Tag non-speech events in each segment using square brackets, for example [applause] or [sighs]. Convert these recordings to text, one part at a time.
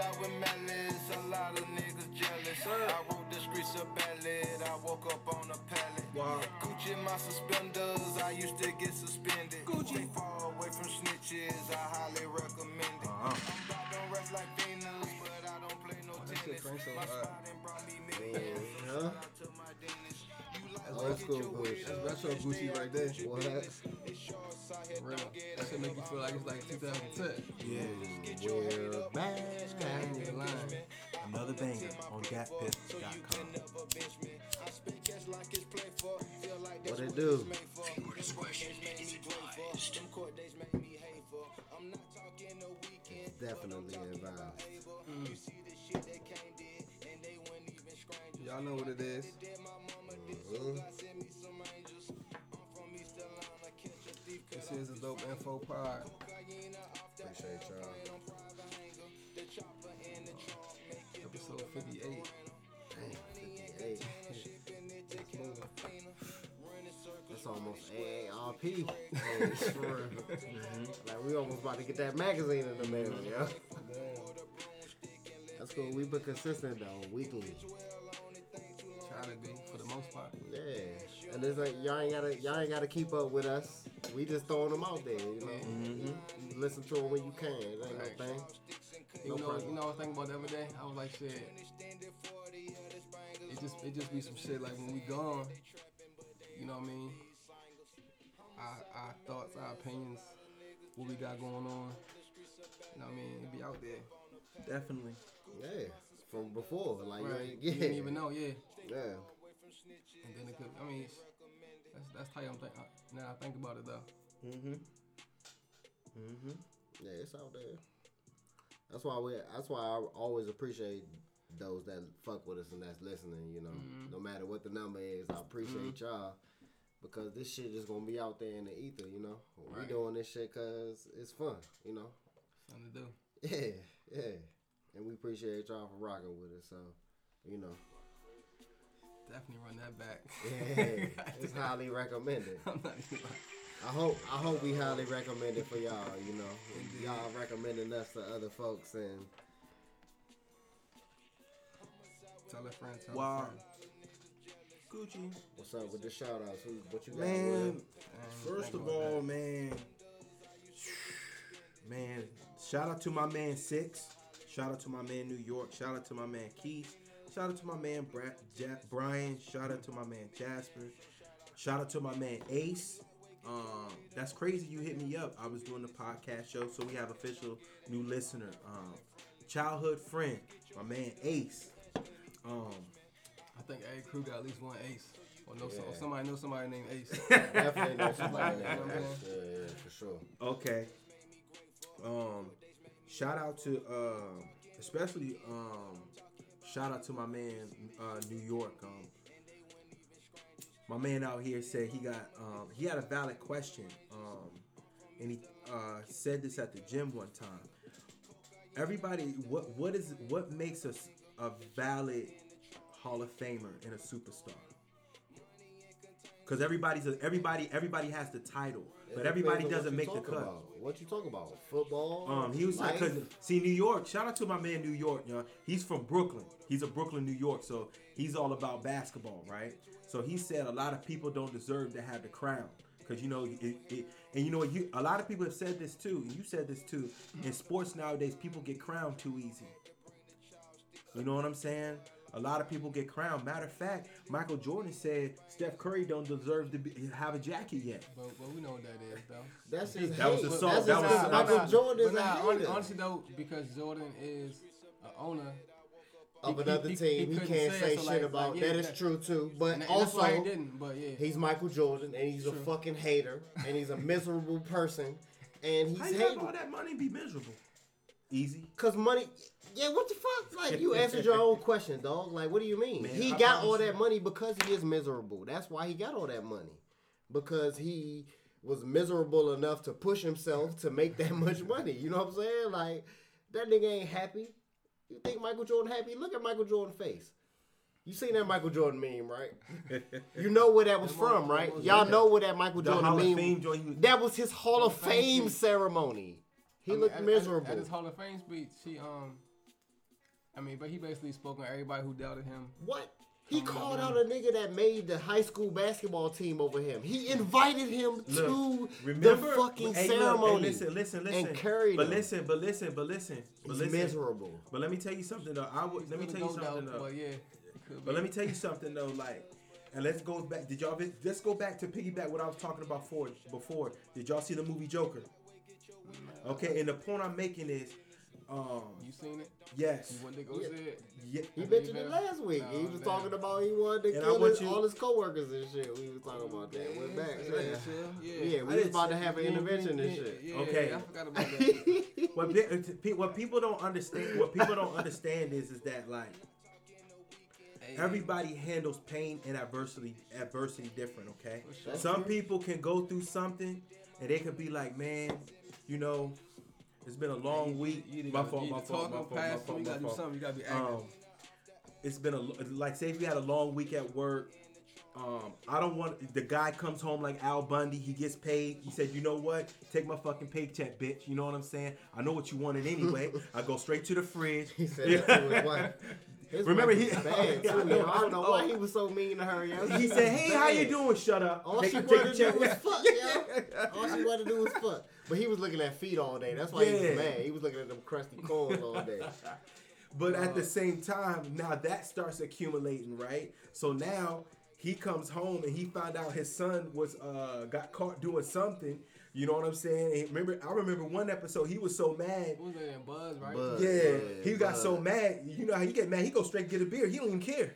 Homicide with malice, a lot of niggas jealous. I wrote the streets of ballad, I woke up on a pallet. Wow. Gucci my suspenders, I used to get suspended. Gucci far away from snitches, I highly recommend it. Uh-huh. About to rest like Venus, but I don't play no shit tennis. so My hard. spot and brought me millions. Yeah. Shout out to my dentist. You like Old school Gucci. up, Retro Gucci right there. What? Real. That shit make you feel like it's like 2010. Yeah. We're back. Nigga lying. Another banger on DatPiff.com. What it do? Definitely a vibe. Y'all know what it is. Mhm. This is a dope info pod. Appreciate y'all. Episode 58. Dang, 58. That's almost AARP. [laughs] Like we almost about to get that magazine in the mail, yo. That's cool. We been consistent though, weekly. Try to be most part. Yeah, and it's like y'all ain't gotta y'all ain't gotta keep up with us. We just throwing them out there, you know. You listen to them when you can. It ain't Right. no thing. You No know, problem. you know, I was thinking about the other day. I was like, shit. It just, it just be some shit like when we gone. You know what I mean? Our, our thoughts, our opinions, what we got going on. You know what I mean? It be out there. Definitely. Yeah, from before, like Right. you ain't, You didn't even know, yeah. yeah. And then it could, I mean, that's that's how I'm think, now I think about it though. Mm-hmm. hmm Yeah, it's out there. That's why we. That's why I always appreciate those that fuck with us and that's listening. You know, Mhm. no matter what the number is, I appreciate Mm-hmm. y'all because this shit is gonna be out there in the ether. You know, we doing this shit cause it's fun. You know, Something to do. yeah, yeah, and we appreciate y'all for rocking with us. So, you know, Definitely run that back. yeah, [laughs] it's highly recommended. I'm not even. I hope I hope we highly recommend it for y'all. You know, Indeed. y'all recommending us to other folks, and Tell a friend. Tell Wow. a friend. Gucci. what's up with the shout outs? Who, what you got? Man, Will? First of all, that. man, man, shout out to my man Six. Shout out to my man New York. Shout out to my man Keith. Shout out to my man Bra- ja- Brian. Shout out to my man Jasper. Shout out to my man Ace. Um, that's crazy. You hit me up. I was doing the podcast show, so we have official new listener. Um, childhood friend, my man Ace. Um, I think every crew got at least one ace. Or know some, Yeah. somebody know somebody named Ace. [laughs] Definitely know somebody [laughs] named Ace. Yeah, yeah, for sure. Okay. Um, shout out to um, especially um, shout out to my man uh, New York. Um, my man out here said he got um, he had a valid question, um, and he uh, said this at the gym one time. Everybody, what what is what makes us a valid Hall of Famer and a superstar? Because everybody's a, everybody everybody has the title, but everybody doesn't make the cut. About. What you talk about? Football? Um, he was like, cause see, New York. Shout out to my man, New York. You know, he's from Brooklyn. He's a Brooklyn, New York. So he's all about basketball, right? So he said a lot of people don't deserve to have the crown, cause you know, it, it, and you know, you a lot of people have said this too. You said this too. In sports nowadays, people get crowned too easy. You know what I'm saying? A lot of people get crowned. Matter of fact, Michael Jordan said Steph Curry don't deserve to be, have a jacket yet. But, but we know what that is, though. That's his That was hate. a song- That's that was- hate. that Michael But Jordan is nah, a honestly though, because Jordan is an owner. of he- another he- team. he He, can't say say so shit like- about. like, yeah, that is true too. But And, and also, he didn't. But yeah, he's Michael Jordan, and he's a fucking hater, and he's a miserable person, and he's How you have hating. all that money and be miserable? Easy. Cause money, yeah. What the fuck? Like you answered your own question, dog. Like what do you mean? Man, he I got all that money because he is miserable. That's why he got all that money, because he was miserable enough to push himself to make that [laughs] much money. You know what I'm saying? Like that nigga ain't happy. You think Michael Jordan happy? Look at Michael Jordan's face. You seen that Michael Jordan meme, right? You know where that was from, right? Y'all know where that Michael Jordan meme. Fame joint. was- That was his Hall of Fame ceremony. He I mean, looked at- at- miserable. At, his Hall of Fame speech, he um I mean, but he basically spoke on everybody who doubted him. What? He called out a nigga that made the high school basketball team over him. He invited him to Look, the remember fucking hey, look, hey, ceremony. listen, listen, listen. and carried but him. listen, but listen, but listen, but He's listen. miserable. But let me tell you something though. I would let me tell you something though. But yeah, But let me tell you something though, like, and let's go back. Did y'all let's go back to piggyback what I was talking about for before? Did y'all see the movie Joker? Okay, and the point I'm making is, um, You seen it? yes, You wanted to go Yeah. see it? yeah, He mentioned it last week. he was man. talking about he wanted to And I kill his, you- all his coworkers and shit. We was talking about that. We're back. Yeah, Yeah, yeah. yeah we I was about to have an intervention and shit. Yeah, Okay. I forgot about that. [laughs] what, pe- uh, pe- what people don't understand, what people don't understand is, is that like everybody handles pain and adversity, adversity different. Okay, For sure. some people can go through something and they could be like, man, you know, it's been a long you- week. You, my fault, my fault, my fault, my fault, You gotta do something. You gotta be active. Um, it's been a like say if you had a long week at work. Um, I don't want the guy comes home like Al Bundy. He gets paid. He said, "You know what? Take my fucking paycheck, bitch. You know what I'm saying? I know what you wanted anyway. [laughs] I go straight to the fridge." He said [laughs] that to his wife. His Remember, wife he- bad I [laughs] too. yo. I don't know I why he was so mean to her. Yo. he said, "Hey, how you doing? Shut up. All Take she wanted to a do was fuck, yo. [laughs] All she wanted to do was fuck. But he was looking at feet all day. That's why he was mad. He was looking at them crusty corns all day. [laughs] But at the same time, now that starts accumulating, right? So now he comes home and he found out his son was uh got caught doing something. You know what I'm saying? And remember, I remember one episode he was so mad. What was that in Buzz, right? Buzz. Yeah, Yeah, he got so mad. You know how you get mad? He go straight get a beer. He don't even care.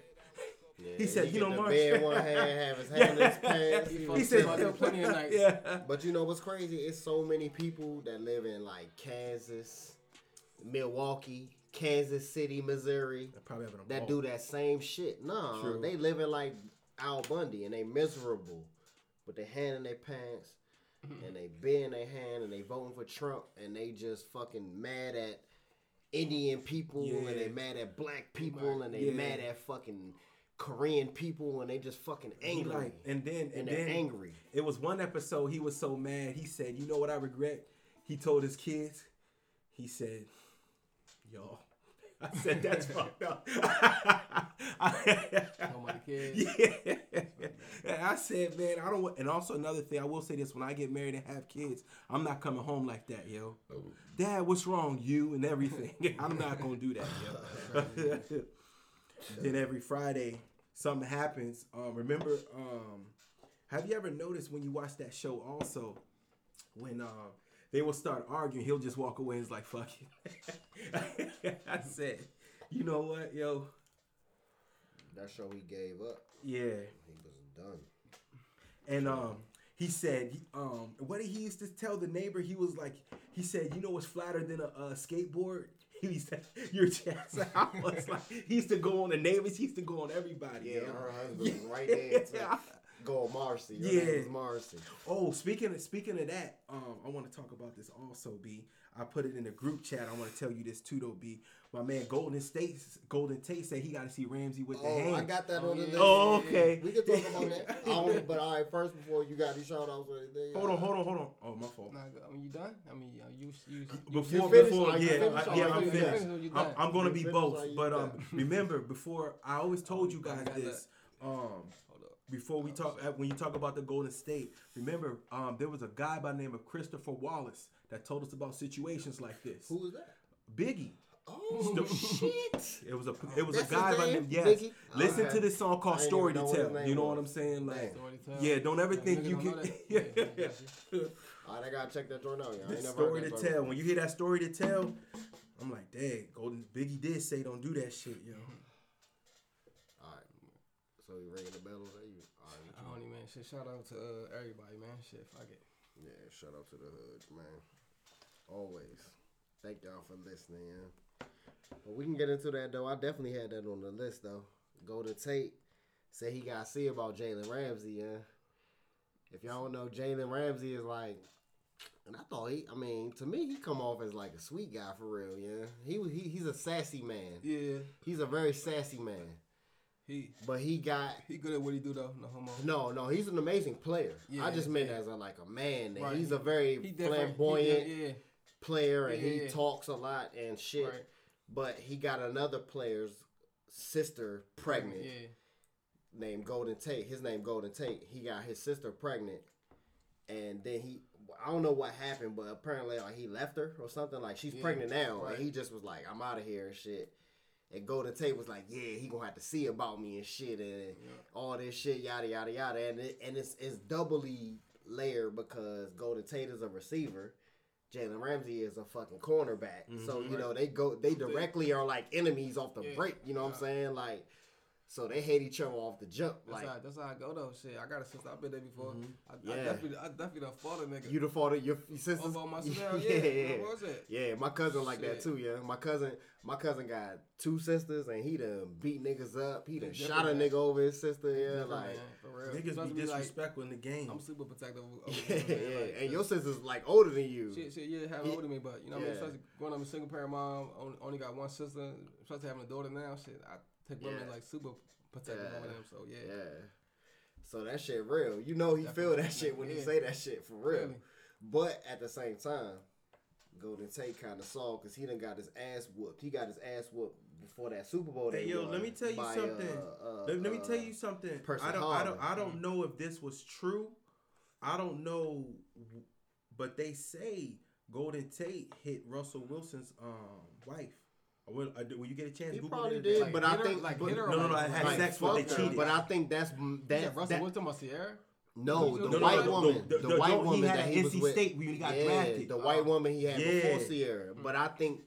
He said, he "You get know, the Mark." bed in one hand, have his [laughs] hand in his [laughs] pants. He He said, somebody plenty of nights. [laughs] "Yeah." But you know what's crazy? It's so many people that live in like Kansas, Milwaukee, Kansas City, Missouri Probably having a that do that same shit. Nah, True. they living like Al Bundy and they miserable, with their hand in their pants and they beer in their hand and they voting for Trump and they just fucking mad at Indian people and they mad at black people and they Yeah. mad at fucking Korean people and they just fucking angry. like, and then and, and they're then angry. It was one episode. He was so mad. He said, "You know what I regret?" He told his kids. He said, "Yo," I said, "That's [laughs] fucked up." [laughs] Kids. yeah. And I said, man, I don't want. And also another thing, I will say this: when I get married and have kids, I'm not coming home like that, yo. Dad, what's wrong? You and everything. [laughs] I'm not gonna do that, yo. then every Friday, something happens. Um, remember, um, have you ever noticed when you watch that show also, when um they will start arguing, he'll just walk away and is like, fuck it. [laughs] I said, you know what, yo? That show he gave up. Yeah. He was done. And um, he said, um, what did he used to tell the neighbor? He was like, he said, you know what's flatter than a, a skateboard? [laughs] He said, your chest. [laughs] I was like, he used to go on the neighbors. He used to go on everybody. Yeah, her husband was right there to Yeah. go on Marcy. Her Yeah. name was Marcy. Oh, speaking of speaking of that, um, I want to talk about this also, B. I put it in the group chat. I want to tell you this too, though, B. My man Golden State, Golden Tate said he got to see Ramsey with the hand. Oh. I got that Oh, on the yeah. list. Oh, okay. We can talk about that. I don't, but all right, first before you got these shout outs or anything. Hold on, hold on, hold on. Oh, my fault. Nah, I mean, you done? I mean, uh, you, you, you Before, finished? before, Are you yeah, finished I- or yeah, are I'm you finished. I'm. I'm gonna You be both, but um, remember before I always told you guys I got this. Um, Hold up. Before we talk, uh, when you talk about the Golden State, remember um, there was a guy by the name of Christopher Wallace that told us about situations like this. Who was that? Biggie. Oh, [laughs] shit. It was a it was That's a guy by name? name. Yes. Biggie? Listen Okay. to this song called Story to know what his Tell. You know what. I'm saying? Like, Story to tell. yeah, don't ever [laughs] Yeah, think you can. yeah. All right, I gotta check that joint out. y'all. I The ain't never story heard to that tell. joint When you hear that story to tell, I'm like, dang, Golden Biggie did say don't do that shit, yo. All right. So you ringing the bells? Are you? All right. I don't even, man. Shit, shout out to uh, everybody, man. Shit, fuck it. Yeah, shout out to the hood, man. Always. Thank y'all for listening. Yeah. But we can get into that though. I definitely had that on the list though. Golden Tate Say he got to see about Jalen Ramsey. Yeah. If y'all don't know, Jalen Ramsey is like, and I thought he. I mean, to me, he come off as like a sweet guy for real. Yeah. He was. He, he's a sassy man. Yeah, He's a very sassy man. He But he got. he good at what he do though. No homo. No, no, he's an amazing player. Yeah, I just meant yeah. as a like a man. Right. He's a very He flamboyant He, yeah, player and he talks a lot and shit. Right. but he got another player's sister pregnant Yeah. named Golden Tate. His name Golden Tate. He got his sister pregnant, and then he. I don't know what happened, but apparently like he left her or something. Like she's pregnant now, right. and he just was like, "I'm out of here" and shit. And Golden Tate was like, "Yeah, he gonna have to see about me and shit and all this shit, yada yada yada." And it, and it's it's doubly layered because Golden Tate is a receiver. Jalen Ramsey is a fucking cornerback. So mhm. you know they go they directly are like enemies off the Yeah. break. You know what I'm saying? Like, so they hate each other off the jump. That's, Like how, that's how I go though. Shit, I got a sister. I've been there before. I, I Mm-hmm. Yeah. definitely, I definitely done fought a nigga. you the father, your your sisters. Over my [laughs] sister, yeah. yeah, What was it? yeah. My cousin like that too. Yeah, my cousin, my cousin got two sisters, and he done beat niggas up. He done Different, shot a man. nigga over his sister. Yeah, Different, like. man, for real. Niggas Supposed be to like, disrespectful in the game. I'm super protective. Of, of [laughs] Yeah, women, yeah, like, and your sister's like older than you. Shit, shit, yeah, have Yeah. older than me, but you know, what I mean, Yeah. especially growing up a single parent mom, only, only got one sister, especially having a daughter now. Shit, I take women Yeah. like super protective Yeah. over them. So yeah, Yeah. So that shit real. You know he feel that shit when he say that shit for real. Really. But at the same time, Golden Tate kind of saw because he done got his ass whooped. He got his ass whooped before that Super Bowl. Hey yo, let me tell you by, something. uh, uh, let, let me uh, tell you something. Percy I don't, I don't, I don't know if this was true. I don't know, but they say Golden Tate hit Russell Wilson's um wife. Will, uh, will you get a chance? He Google probably it. did, Like, but hit I her- think like, but, hit her or No, no, no, I had like, sex with. They cheated. But I think that's Yeah, that. Russell that Wilson was Sierra. no, the No, no, white no, woman, the- the, the- white woman that at he was NC with. State when he got yeah, drafted. the white woman he had Yeah. before Sierra. But I think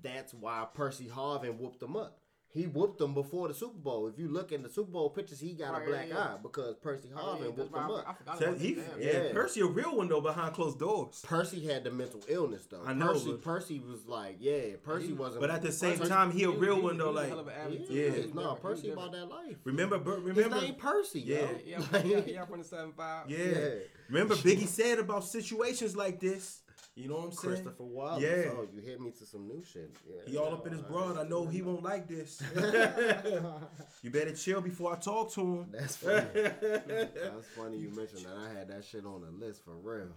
that's why Percy Harvin whooped him up. He whooped him before the Super Bowl. If you look in the Super Bowl pictures, he got Right, a black yeah, yeah. eye because Percy Oh, Harvin yeah, whooped right. him I, I up. forgot So about he, that. Yeah, Yeah. Percy a real one though behind closed doors. Percy had the mental illness though. I know, Percy, Percy was like, yeah, Percy He- wasn't. But at the same Percy- time, he a real he- one though. he Like hell of an athlete, too. yeah, Yeah. He no, different. Percy about that life. remember, Bur- His remember, name Percy, Yeah. yo. Yeah, Like, yeah, yeah, from the seven five. yeah. Yeah. Remember, [laughs] Biggie said about situations like this. You know what I'm saying? Christopher Wallace. Yeah. Oh, you hit me to some new shit. Yeah. He all up in his broad. I know he won't like this. [laughs] you better chill before I talk to him. That's funny. [laughs] That's funny you mentioned that. I had that shit on the list for real.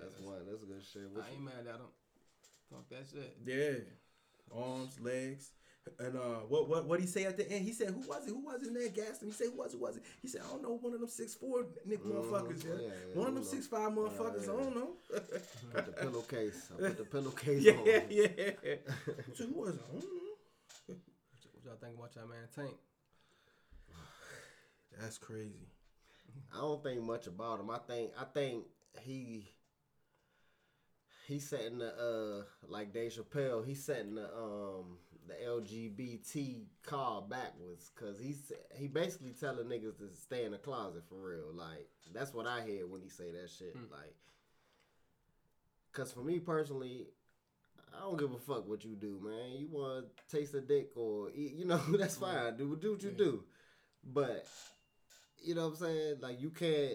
That's one. That's good shit. What I you- ain't mad at him. Talk that shit. Yeah, arms, legs, and uh, what what what he say at the end? He said, "Who was it? Who was it?" And they gassed him. He said, "Who was it? Who was it?" He said, "I don't know. One of them six four Nick motherfuckers. Yeah. Yeah, yeah, one of them know. six five motherfuckers. I don't know." Put the pillowcase. I put the pillowcase [laughs] yeah, on. yeah. So who was it? I don't know. What y'all think about y'all man Tank? [sighs] That's crazy. I don't think much about him. I think I think he he's setting the uh like Dave Chappelle. He's setting the um the LGBT call backwards because he's he basically telling niggas to stay in the closet for real. Like that's what I hear when he say that shit. Hmm. Like, cause for me personally. I don't give a fuck what you do, man. You want to taste a dick or eat, you know, [laughs] that's hmm. fine. Do do what you do. But you know what I'm saying? Like you can't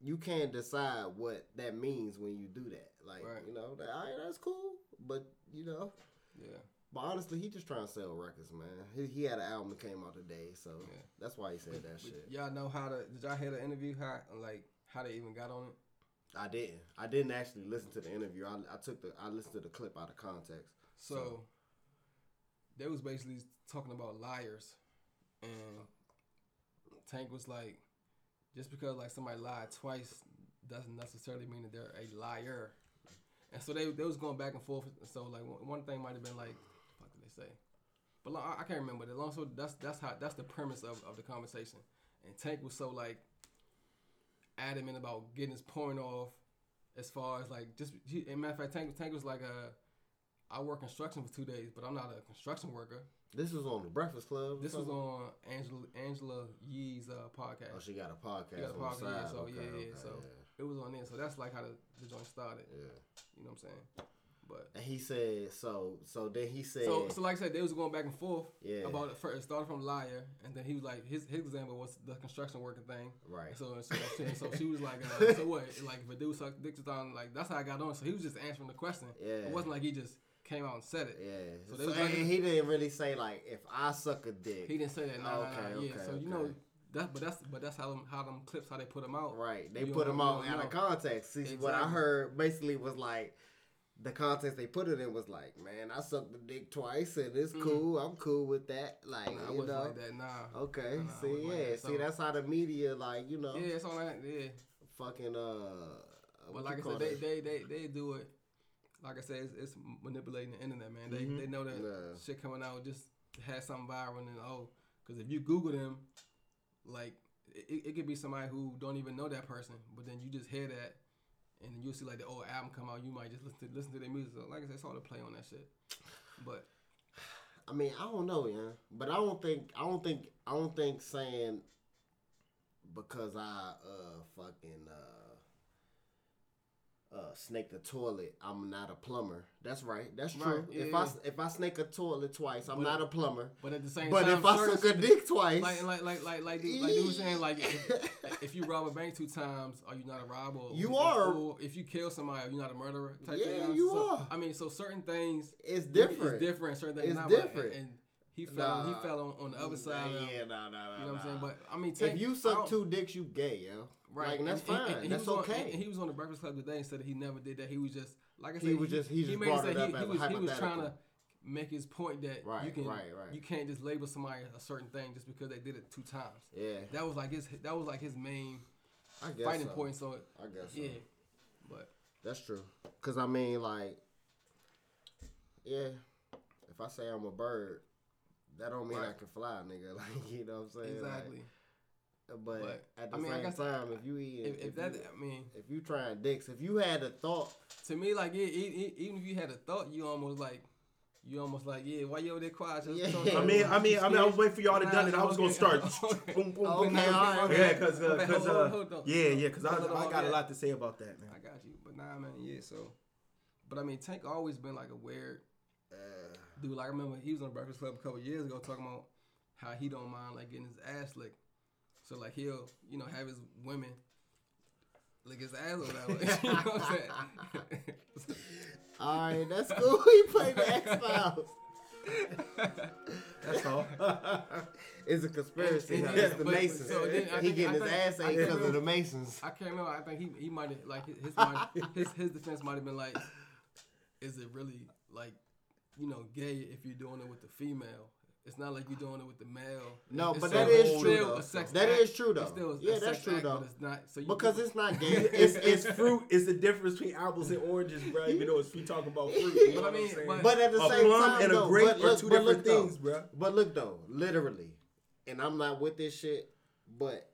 you can't decide what that means when you do that. Like Right. you know, that, all right, that's cool. But you know, Yeah. But honestly, he just trying to sell records, man. He, he had an album that came out today, so Yeah. that's why he said that shit. Y'all know how to? Did y'all hear the interview? How like how they even got on it? I didn't. I didn't actually listen to the interview. I, I took the I listened to the clip out of context. So, they was basically talking about liars, and Tank was like, just because like somebody lied twice doesn't necessarily mean that they're a liar. And so they they was going back and forth. So like one, thing might have been like, what did they say? But long, I I can't remember. The long so that's that's how that's the premise of, of the conversation. And Tank was so like adamant about getting his point off, as far as like just. He, and matter of fact, Tank Tank was like uh I work construction for two days, but I'm not a construction worker. This was on the Breakfast Club. This was on Angela Angela Yee's uh, Oh, she got a podcast got a on the yeah, side. so okay, yeah, yeah, okay, so yeah. it was on there. So that's like how the, the joint started. yeah. You know what I'm saying? But And he said so. So then he said. so so like I said, they was going back and forth Yeah. about it. First, it started from liar, and then he was like his his example was the construction worker thing. right. So so, so, so she was like, uh, so what? [laughs] Like if a dude sucked dick just on like that's how I got on. So he was just answering the question. Yeah. It wasn't like he just came out and said it. Yeah. So So was like- and he didn't really say like if I suck a dick. He didn't say that. Nah, Okay, nah, nah. Yeah. okay, so you okay. know that, but that's but that's how them how them clips how they put them out. Right. They You put don't- out don't out of context. See, what I heard basically was like the context they put it in was like, man, I sucked the dick twice and it's Mm. cool. I'm cool with that. Like, I you wasn't know. like that. Nah. Okay, Nah, see, wasn't like yeah, that, see, that's how the media, like, you know, Yeah, it's all that. Yeah. fucking, uh, But like I said, they, they they they do it. Like I said, it's, it's manipulating the internet, man. They Mhm. they know that Yeah. shit coming out just has something viral and oh, because if you Google them, like it, it could be somebody who don't even know that person, but then you just hear that, and you'll see like the old album come out, you might just listen to listen to their music. So like I said, it's all to play on that shit. But I mean, I don't know, yeah, but I don't think, I don't think, I don't think saying because I uh fucking uh uh snake the toilet, I'm not a plumber. That's right. That's true. Right, If yeah. I if I snake a toilet twice, I'm But- not a plumber. but at the same But time, but if I suck a dick twice, like like like like like dude, like dude was saying like if, [laughs] if you rob a bank two times, are you not a robber? You are. Or if you kill somebody, are you not a murderer? Type Yeah, you So, are. I mean, so certain things it's It's different. different. Certain things It's not, but- different. And, he fell. Nah. He fell on, on the other side. of, Yeah, nah, nah, nah, you know what I'm saying? But I mean, if you suck two dicks, you gay, yo. Right? Like, and that's and- and- fine. and he that's was on- okay. and he was on the Breakfast Club today and said that he never did that. He was just like I said. He was just- he just made brought say it up he, he was he was trying to make his point that you can right, right. you can't just label somebody a certain thing just because they did it two times. yeah, That was like his that was like his main I guess fighting so. point. So I guess so. yeah, but That's true. Cause I mean, like, yeah, if I say I'm a bird, that don't mean I can fly, nigga. [laughs] Like, you know what I'm saying? Like, exactly. But, But, at the I mean, I same guess- time, if you eat, If, if that, I mean, if you trying dicks, if you had a thought, to me, like, yeah, even if you had a thought, you almost like, you almost like, yeah, why you over there quiet? Just Yeah. talking I mean, I mean, I mean, I was waiting for y'all to done it. I was gonna start. Okay. boom, boom, Okay, boom. all right. Yeah, cause, uh, Okay, cause, hold uh, on, hold on. yeah, yeah, cause I, I got a lot to say about that, man. I got you, but nah, man, yeah. So, but I mean, Tank always been like a weird uh, dude. Like I remember he was on Breakfast Club a couple years ago talking about how he don't mind like getting his ass licked. So like he'll, you know, have his women lick his ass or whatever. [laughs] you know what I'm saying? all right, that's cool. [laughs] he played the X Files. That's all. [laughs] it's a conspiracy. And- huh? it's the but- Masons. so then he think- getting I his think- ass I ate because of the Masons. I can't remember. I think he he might have like his his, might, his his defense might have been like, is it really like, you know, gay if you're doing it with the female? It's not like you're doing it with the male. No, It's but that is true, still though. a sex That act. is true, It's though. still a Yeah, that's sex true, act, though. It's not. So you, Because it's not gay. [laughs] It's, it's fruit. It's the difference between apples and oranges, bro. Even though it's we talking about fruit. You know But I what I'm mean, but- But at the a same plum time, and a though, grape but are look, two but different look, though. things, bro. But look though, literally, and I'm not with this shit. But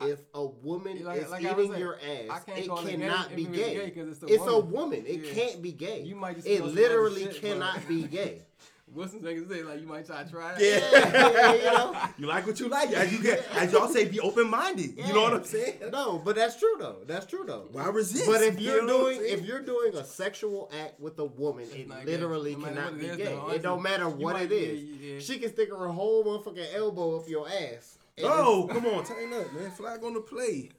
if a woman Like- is like I was eating saying, your I ass, can't it call it cannot be it's gay. gay 'cause it's the it's a woman. woman. It Yeah. can't be gay. You might just it literally other shit, bro. cannot be gay. [laughs] Wilson thing is like you might try to try it. Yeah. you know. [laughs] You like what you like. As you get, as y'all say, be open minded. You know what I'm saying? No, but that's true though. That's true though. Why resist? But if You you're know doing if you're doing a sexual act with a woman, it not gay. literally No cannot be gay. though, it don't matter what it is. yeah, yeah. She can stick her whole motherfucking elbow up your ass. Oh, come on, tighten up, man. Flag on the play.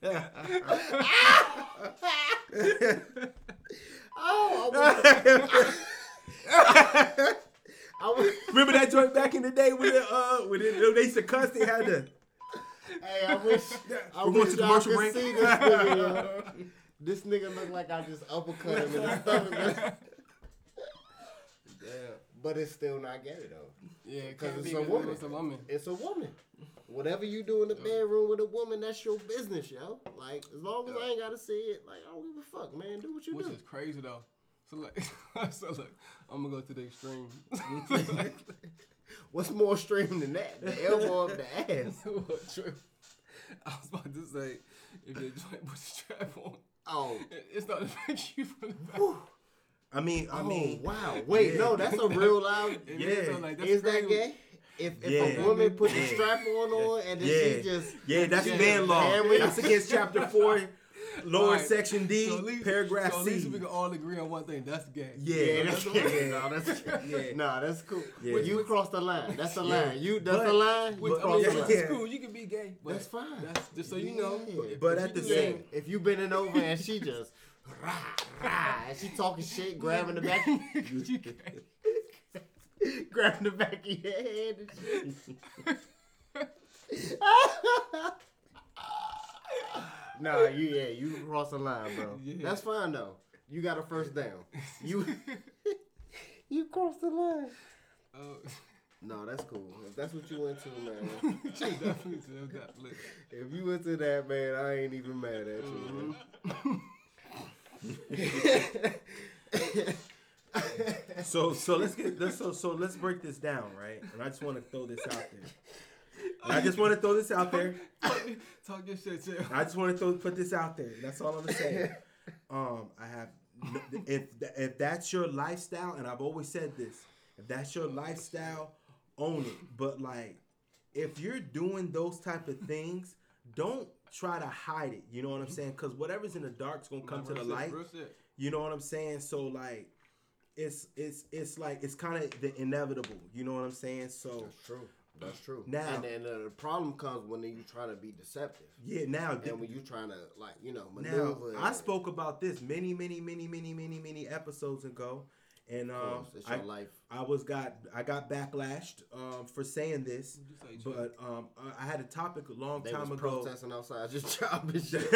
it's- [laughs] oh, [laughs] I wish, [laughs] Remember that joint back in the day when it, uh when it, they used to cuss, they had to. hey, I wish, [laughs] I We're going wish to y'all commercial could break. see this nigga. yo. This nigga look like I just uppercut him in the stomach, [laughs] Damn. but it's still not gay though. Yeah, it 'Cause can't it's be a woman. It's a woman. It's a woman. Whatever you do in the bedroom with a woman, that's your business, yo. Like, as long as I ain't gotta see it, like, I don't give a fuck, man. Do what you Which do. Which is crazy though. So like, [laughs] so look, I'm gonna go to the extreme. [laughs] What's more extreme than that? The elbow up the ass. [laughs] What, True. I was about to say, if your joint put a strap on, Oh. it- it's not affect you from the back. Whew. I mean, I Oh, mean, wow. Wait, yeah. no, that's a real loud. Yeah. is, like, Is that gay? If, if Yeah. a woman put the strap on on and then Yeah. she just yeah, that's man law. That's against chapter four, [laughs] lower Right. section D, So at least- paragraph so at C. least we can all agree on one thing. That's gay. Yeah, [laughs] yeah, that's that's yeah. yeah. No, that's Yeah. nah, that's cool. Yeah. You crossed the line. That's the Yeah. line. You that's But- the line. You Which, I mean, the which line. is cool. You can be gay. But That's fine. That's just so you know. Yeah. if- But at the same- that- If you bending over and she just [laughs] rah, rah, and she talking shit, grabbing the back, you can't. grabbing the back of your head and shit. Nah, [laughs] you yeah, you cross the line, bro. Yeah. That's fine though. You got a first down. You [laughs] you crossed the line. Oh, No, that's cool. If that's what you into, man. [laughs] definitely, definitely. If you into that, man, I ain't even mad at you. man. So so let's get let's so so let's break this down, right? And I just want to throw this out there. I just want to throw this out there. [laughs] Talk your shit, too. I just want to throw put this out there. That's all I'm gonna say. [laughs] Um, I have if if that's your lifestyle, and I've always said this, if that's your lifestyle, own it. But like, if you're doing those type of things, don't try to hide it. You know what I'm saying? Because whatever's in the dark's gonna come to the light. You know what I'm saying? So like, it's it's it's like it's kind of the inevitable. You know what I'm saying? So That's true. That's true. Now- and then the problem comes when you trying to be deceptive, yeah, now and when you trying to like you know Now, maneuver. I spoke about this many, many, many, many, many, many episodes ago, and um, course, it's I, life. I was got I got backlashed um, for saying this, say, but um, I- I had a topic a long They time was ago. protesting outside your job and shit.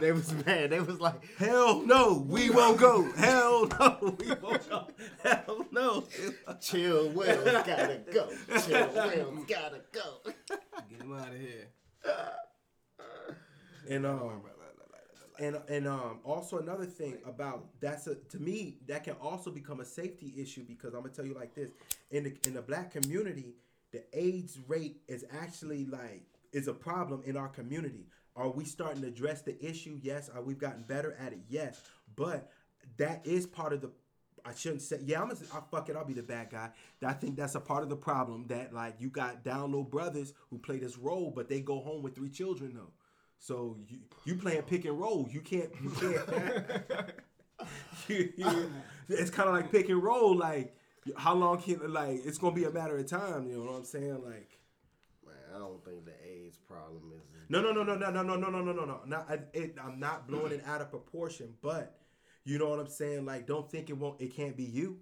they was mad. They was like, Hell no, we won't go. [laughs] Hell no, we won't go. Hell no. [laughs] "Chill, Wells gotta go. Chill, Wells gotta go." Get him out of here. And um, and and um, also another thing about that's a to me that can also become a safety issue because I'm gonna tell you like this in the in the black community, the AIDS rate is actually like is a problem in our community. Are we starting to address the issue? Yes. Are we gotten better at it? Yes. But that is part of the. I shouldn't say. Yeah, I'm. Gonna, I fuck it. I'll be the bad guy. I think that's a part of the problem that like you got down low brothers who play this role, but they go home with three children though. So you you playing pick and roll. You can't. You can't. [laughs] [laughs] you- you- it's kind of like pick and roll. Like how long can like it's gonna be a matter of time. You know what I'm saying? Like. Man, I don't think the AIDS problem is. No, no, no, no, no, no, no, no, no, no, no, no. Not, I, it, I'm not blowing it out of proportion, but you know what I'm saying. Like, don't think it won't. It can't be you.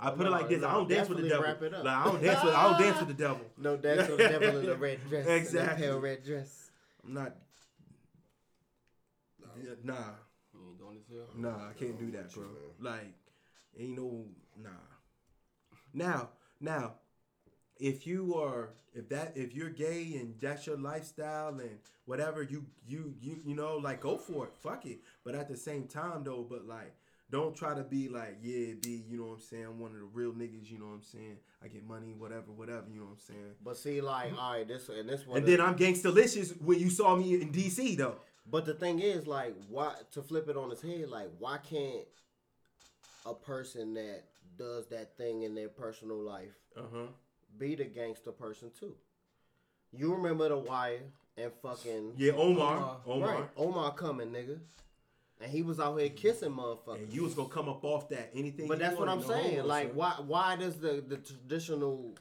I Oh, put it like this. I don't dance with the devil. wrap it up. Like, I don't dance with. I don't dance with the devil. [laughs] No, that's the devil in the red dress. in the Exactly. pale red dress. I'm not. Yeah, Nah, You ain't doing this here. nah, I can't do oh, that, bro. Like, ain't no nah. Now, now, if you are, if that, if you're gay and that's your lifestyle and whatever, you, you, you, you know, like go for it, fuck it. But at the same time, though, but like, don't try to be like, yeah, be, you know what I'm saying, I'm one of the real niggas, you know what I'm saying. I get money, whatever, whatever, you know what I'm saying. But see, like, all right, this and this one. And then I'm gangstalicious when you saw me in DC, though. But the thing is, like, why to flip it on his head? Like, why can't a person that does that thing in their personal life Uh huh. be the gangster person too? You remember the wire and fucking Yeah, Omar, Omar. Omar. right? Omar coming, nigga, and he was out here kissing motherfuckers. And you was gonna come up off that anything. But that's what I'm saying. homo, Like, why why does the the traditional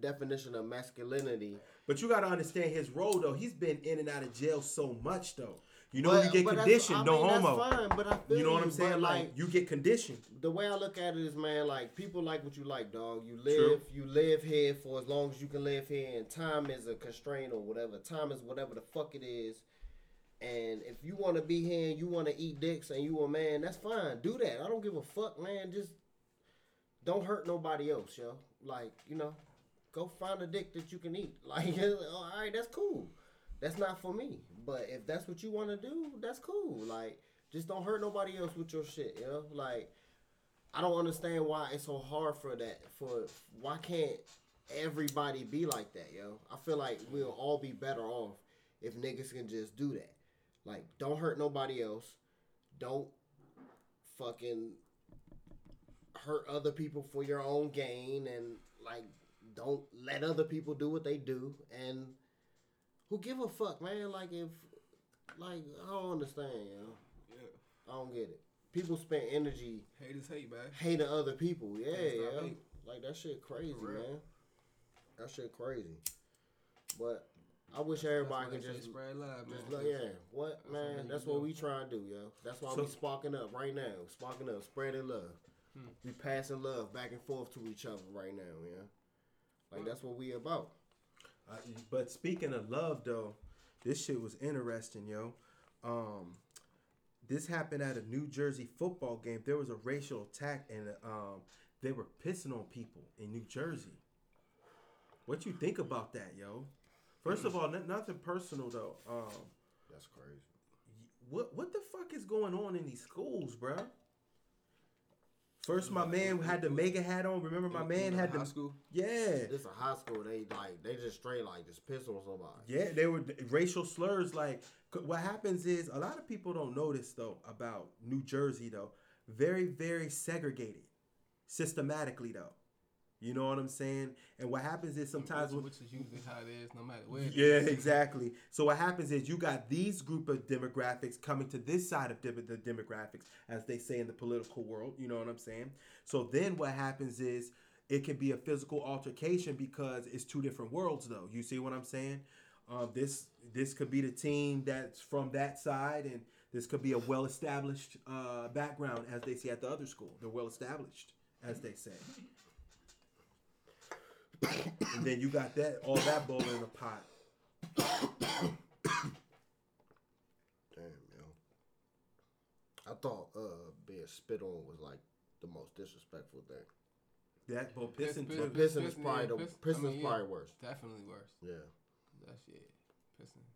definition of masculinity? But you gotta understand his role though. He's been in and out of jail so much though. You know But- you get conditioned, I no mean, homo. Fine, but I feel You know what I'm saying? Like, you get conditioned. the way I look at it is, man, like people like what you like, dog. You live, you live here for as long as you can live here, and time is a constraint or whatever. Time is whatever the fuck it is. And if you want to be here and you want to eat dicks and you a man, that's fine. Do that. I don't give a fuck, man. Just don't hurt nobody else, yo. Like you know, go find a dick that you can eat. [laughs] Like, all right, that's cool. That's not for me. But if that's what you want to do, that's cool. Like, just don't hurt nobody else with your shit, yo. Like, I don't understand why it's so hard for that. For why can't everybody be like that, yo? I feel like we'll all be better off if niggas can just do that. Like, don't hurt nobody else. Don't fucking hurt other people for your own gain, and like, don't let other people do what they do. And who give a fuck, man? Like, if like I don't understand, yo. Yeah. I don't get it. People spend energy Hate is hate, man. hating other people. Yeah, yeah. Like that shit crazy, man. That shit crazy. But I wish everybody could That's why they say just, spread love, man. just look, yeah. What That's man? niggas That's what do. we trying to do, yo. That's why So- we sparking up right now. Sparking up, spreading love. Hmm. We passing love back and forth to each other right now, yeah. Like that's what we about. Uh, but speaking of love though, this shit was interesting, yo. Um, This happened at a New Jersey football game. There was a racial attack, and um, they were pissing on people in New Jersey. What you think about that, yo? First of all, n- nothing personal though. Um, That's crazy. what what the fuck is going on in these schools, bruh? First, my man had the mega hat on. Remember, my man had high the school. yeah, This a high school. They like they just straight like just piss on somebody. yeah. They were racial slurs. Like, c- what happens is a lot of people don't notice though about New Jersey though. Very, very segregated, systematically though. You know what I'm saying? And what happens is sometimes which, which is usually how it is, no matter where. Yeah, exactly. So what happens is you got these group of demographics coming to this side of the demographics, as they say in the political world. You know what I'm saying? So then what happens is it can be a physical altercation because it's two different worlds, though. You see what I'm saying? Um, this this could be the team that's from that side, and this could be a well-established uh, background, as they say at the other school. They're well-established, as they say. And then you got that all that bowl in a pot. Damn, yo. I thought uh being spit on was like the most disrespectful thing. That but pissing piss- too. But pissing is Pissing, probably yeah, the piss- I pissing mean, is yeah. probably worse. Definitely worse. Yeah. That shit. Pissing.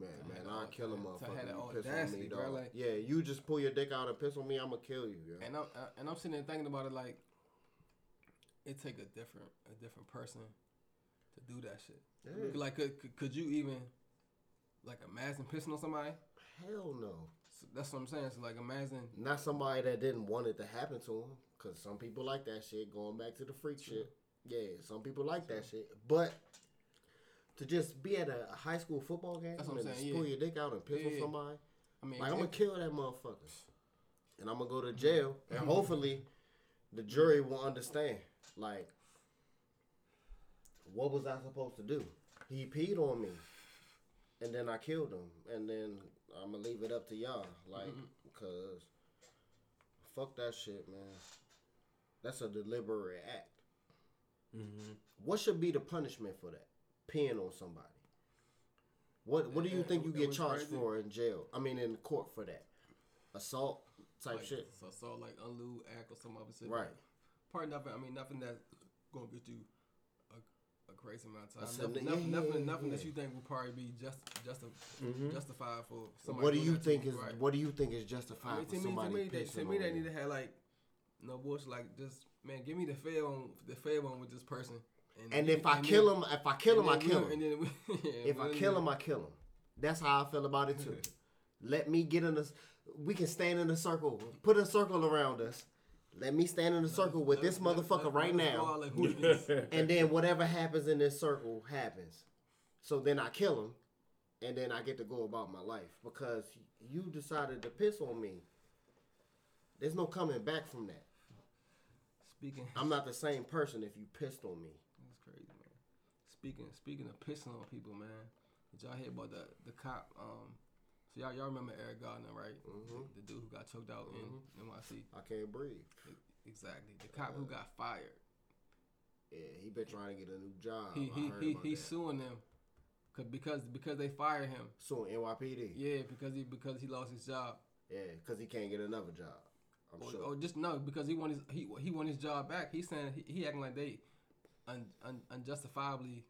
Man, To man, I'll kill a motherfucker. the You piss on audacity, me, bro, like- yeah, you just pull your dick out and piss on me, I'ma kill you, yo. And I'm uh, and I'm sitting there thinking about it like it take a different a different person to do that shit. Yeah. Like could, could you even like imagine pissing on somebody? Hell no. So that's what I'm saying. So like imagine Not somebody that didn't want it to happen to him. Cause some people like that shit. Going back to the freak shit. Yeah, some people like that shit. But to just be at a high school football game That's what and I'm just saying, pull yeah. your dick out and piss on somebody, I mean like I'm gonna kill that motherfucker, and I'm gonna go to jail, and [laughs] hopefully the jury will understand. Like, what was I supposed to do? He peed on me, and then I killed him, and then I'm gonna leave it up to y'all, like, cause fuck that shit, man. That's a deliberate act. Mm-hmm. What should be the punishment for that? Peeing on somebody. What What do you think you get charged crazy. for in jail? I mean, in court for that, assault type like, shit. So so like unlewed act or some other shit. Right. Probably nothing. I mean nothing that's gonna get you a, a crazy amount of time. Nothing, nothing, yeah, nothing, yeah, nothing that you think will probably be just just Mhm. justified for somebody. What do you to think is right. What do you think is I justified mean, for to me, to somebody me, they, to me, they need to have like no bullshit. Like just man, give me the one, the fair one with this person. And then- if I and kill then- him, if I kill him, I kill him. And then we, [laughs] yeah, If I kill him, I kill him. That's how I feel about it too. [laughs] Let me get in this. We can stand in a circle. Put a circle around us. Let me stand in a circle with this motherfucker right now. out like hooligans. [laughs] and then whatever happens in this circle happens. So then I kill him, and then I get to go about my life because you decided to piss on me. There's no coming back from that. Speaking, I'm not the same person if you pissed on me. That's crazy, man. Speaking speaking of pissing on people, man. Did y'all hear about the the cop? Um, so y'all y'all remember Eric Garner, right? Mhm. The, dude who got choked out Mm-hmm. in NYC. I can't breathe. Exactly. The cop who got fired. Yeah, he been trying to get a new job. He he he he's that. suing them. Cause, because because they fired him. suing NYPD. Yeah, because he because he lost his job. Yeah, because he can't get another job. I'm Or, sure. or just no, because he won his he he won his job back. He's saying he, he acting like they un, un, unjustifiably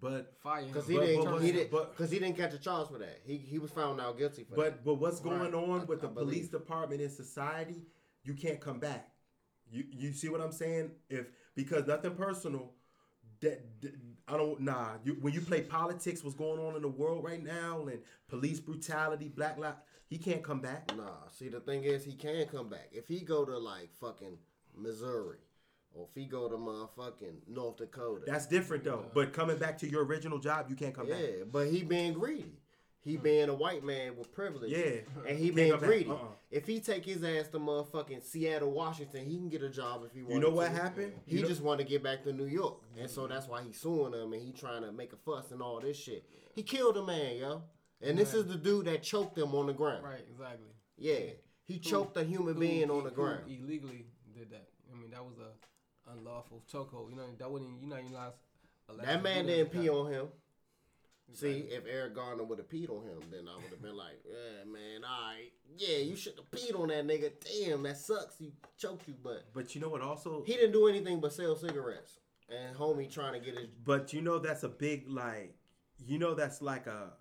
But fire him. Because he But- didn't, but- he didn't, because he didn't catch a charge for that. He he was found out guilty for that. but but what's going Right. on I- with I the police believe. department in society? You can't come back. You you see what I'm saying? If because nothing personal. That, that- I don't nah. You, when you play politics, what's going on in the world right now, and police brutality, black lives, he can't come back. Nah, see the thing is he can come back. If he go to like fucking Missouri or if he go to motherfucking North Dakota. That's different though. But coming back to your original job, you can't come yeah, back. Yeah, but he being greedy. He being a white man with privilege. Yeah. And he being greedy. Uh-uh. If he take his ass to motherfucking Seattle, Washington, he can get a job if he wants. You know what happened? He You know- just want to get back to New York, and so mm-hmm. that's why he's suing them, and he trying to make a fuss and all this shit. He killed a man, yo, and this is the dude that choked him on the ground. right, exactly. Yeah, he choked a human Who- being on the who ground. illegally did that. I mean, that was a unlawful chokehold. You know, that wouldn't. You know, you not. allowed That to man do didn't pee on him. See, if Eric Garner would have peed on him, then I would have been like, yeah, man, all right. Yeah, you should have peed on that nigga. Damn, that sucks. He choked you, but But you know what? Also, he didn't do anything but sell cigarettes. And homie trying to get his. But you know that's a big like you know that's like a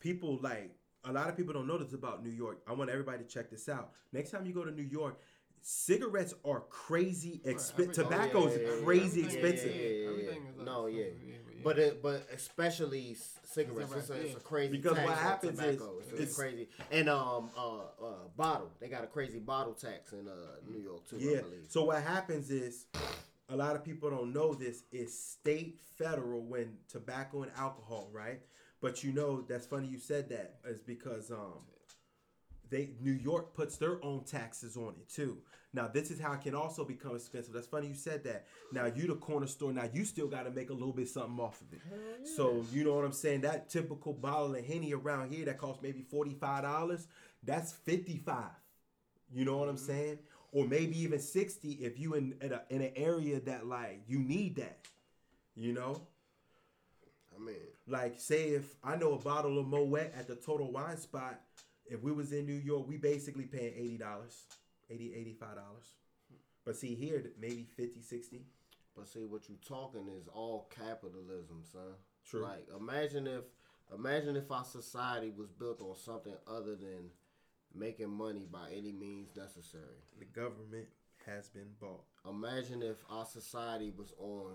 people like a lot of people don't know this about New York. I want everybody to check this out. Next time you go to New York, cigarettes are crazy expensive. everything- Tobacco Oh, yeah, yeah, is crazy expensive. Yeah, yeah, yeah, Everything yeah. is No, yeah. expensive, yeah, yeah. But it, but especially cigarettes, it's a, it's a crazy Because tax what on happens is- tobacco. It's, it's- crazy, and um uh, uh bottle they got a crazy bottle tax in uh New York too. I Yeah. believe. So what happens is a lot of people don't know this is state federal when tobacco and alcohol, right? But you know that's funny you said that is because um they New York puts their own taxes on it too. Now this is how it can also become expensive. That's funny you said that. Now you the corner store. Now you still got to make a little bit something off of it. So you know what I'm saying. That typical bottle of henny around here that costs maybe forty five dollars. That's fifty five. You know what I'm mm-hmm. saying? Or maybe even sixty if you in in, a, in an area that like you need that. You know. I mean, Like, say if I know a bottle of Moet at the Total Wine Spot, if we was in New York, we basically paying eighty dollars, 80 85 dollars. But see here, maybe 50 60 but see what you talking is all capitalism, son. True. Like imagine if imagine if our society was built on something other than making money by any means necessary. The government has been bought. Imagine if our society was on.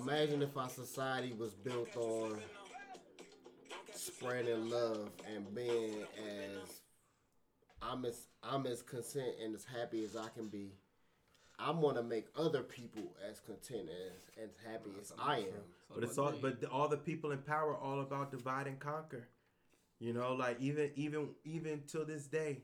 Imagine if our society was built on spreading love and being as I'm as I'm as content and as happy as I can be. I want to make other people as content as and happy as I am. But it's all but the, all the people in power are all about divide and conquer. You know, like even even even till this day,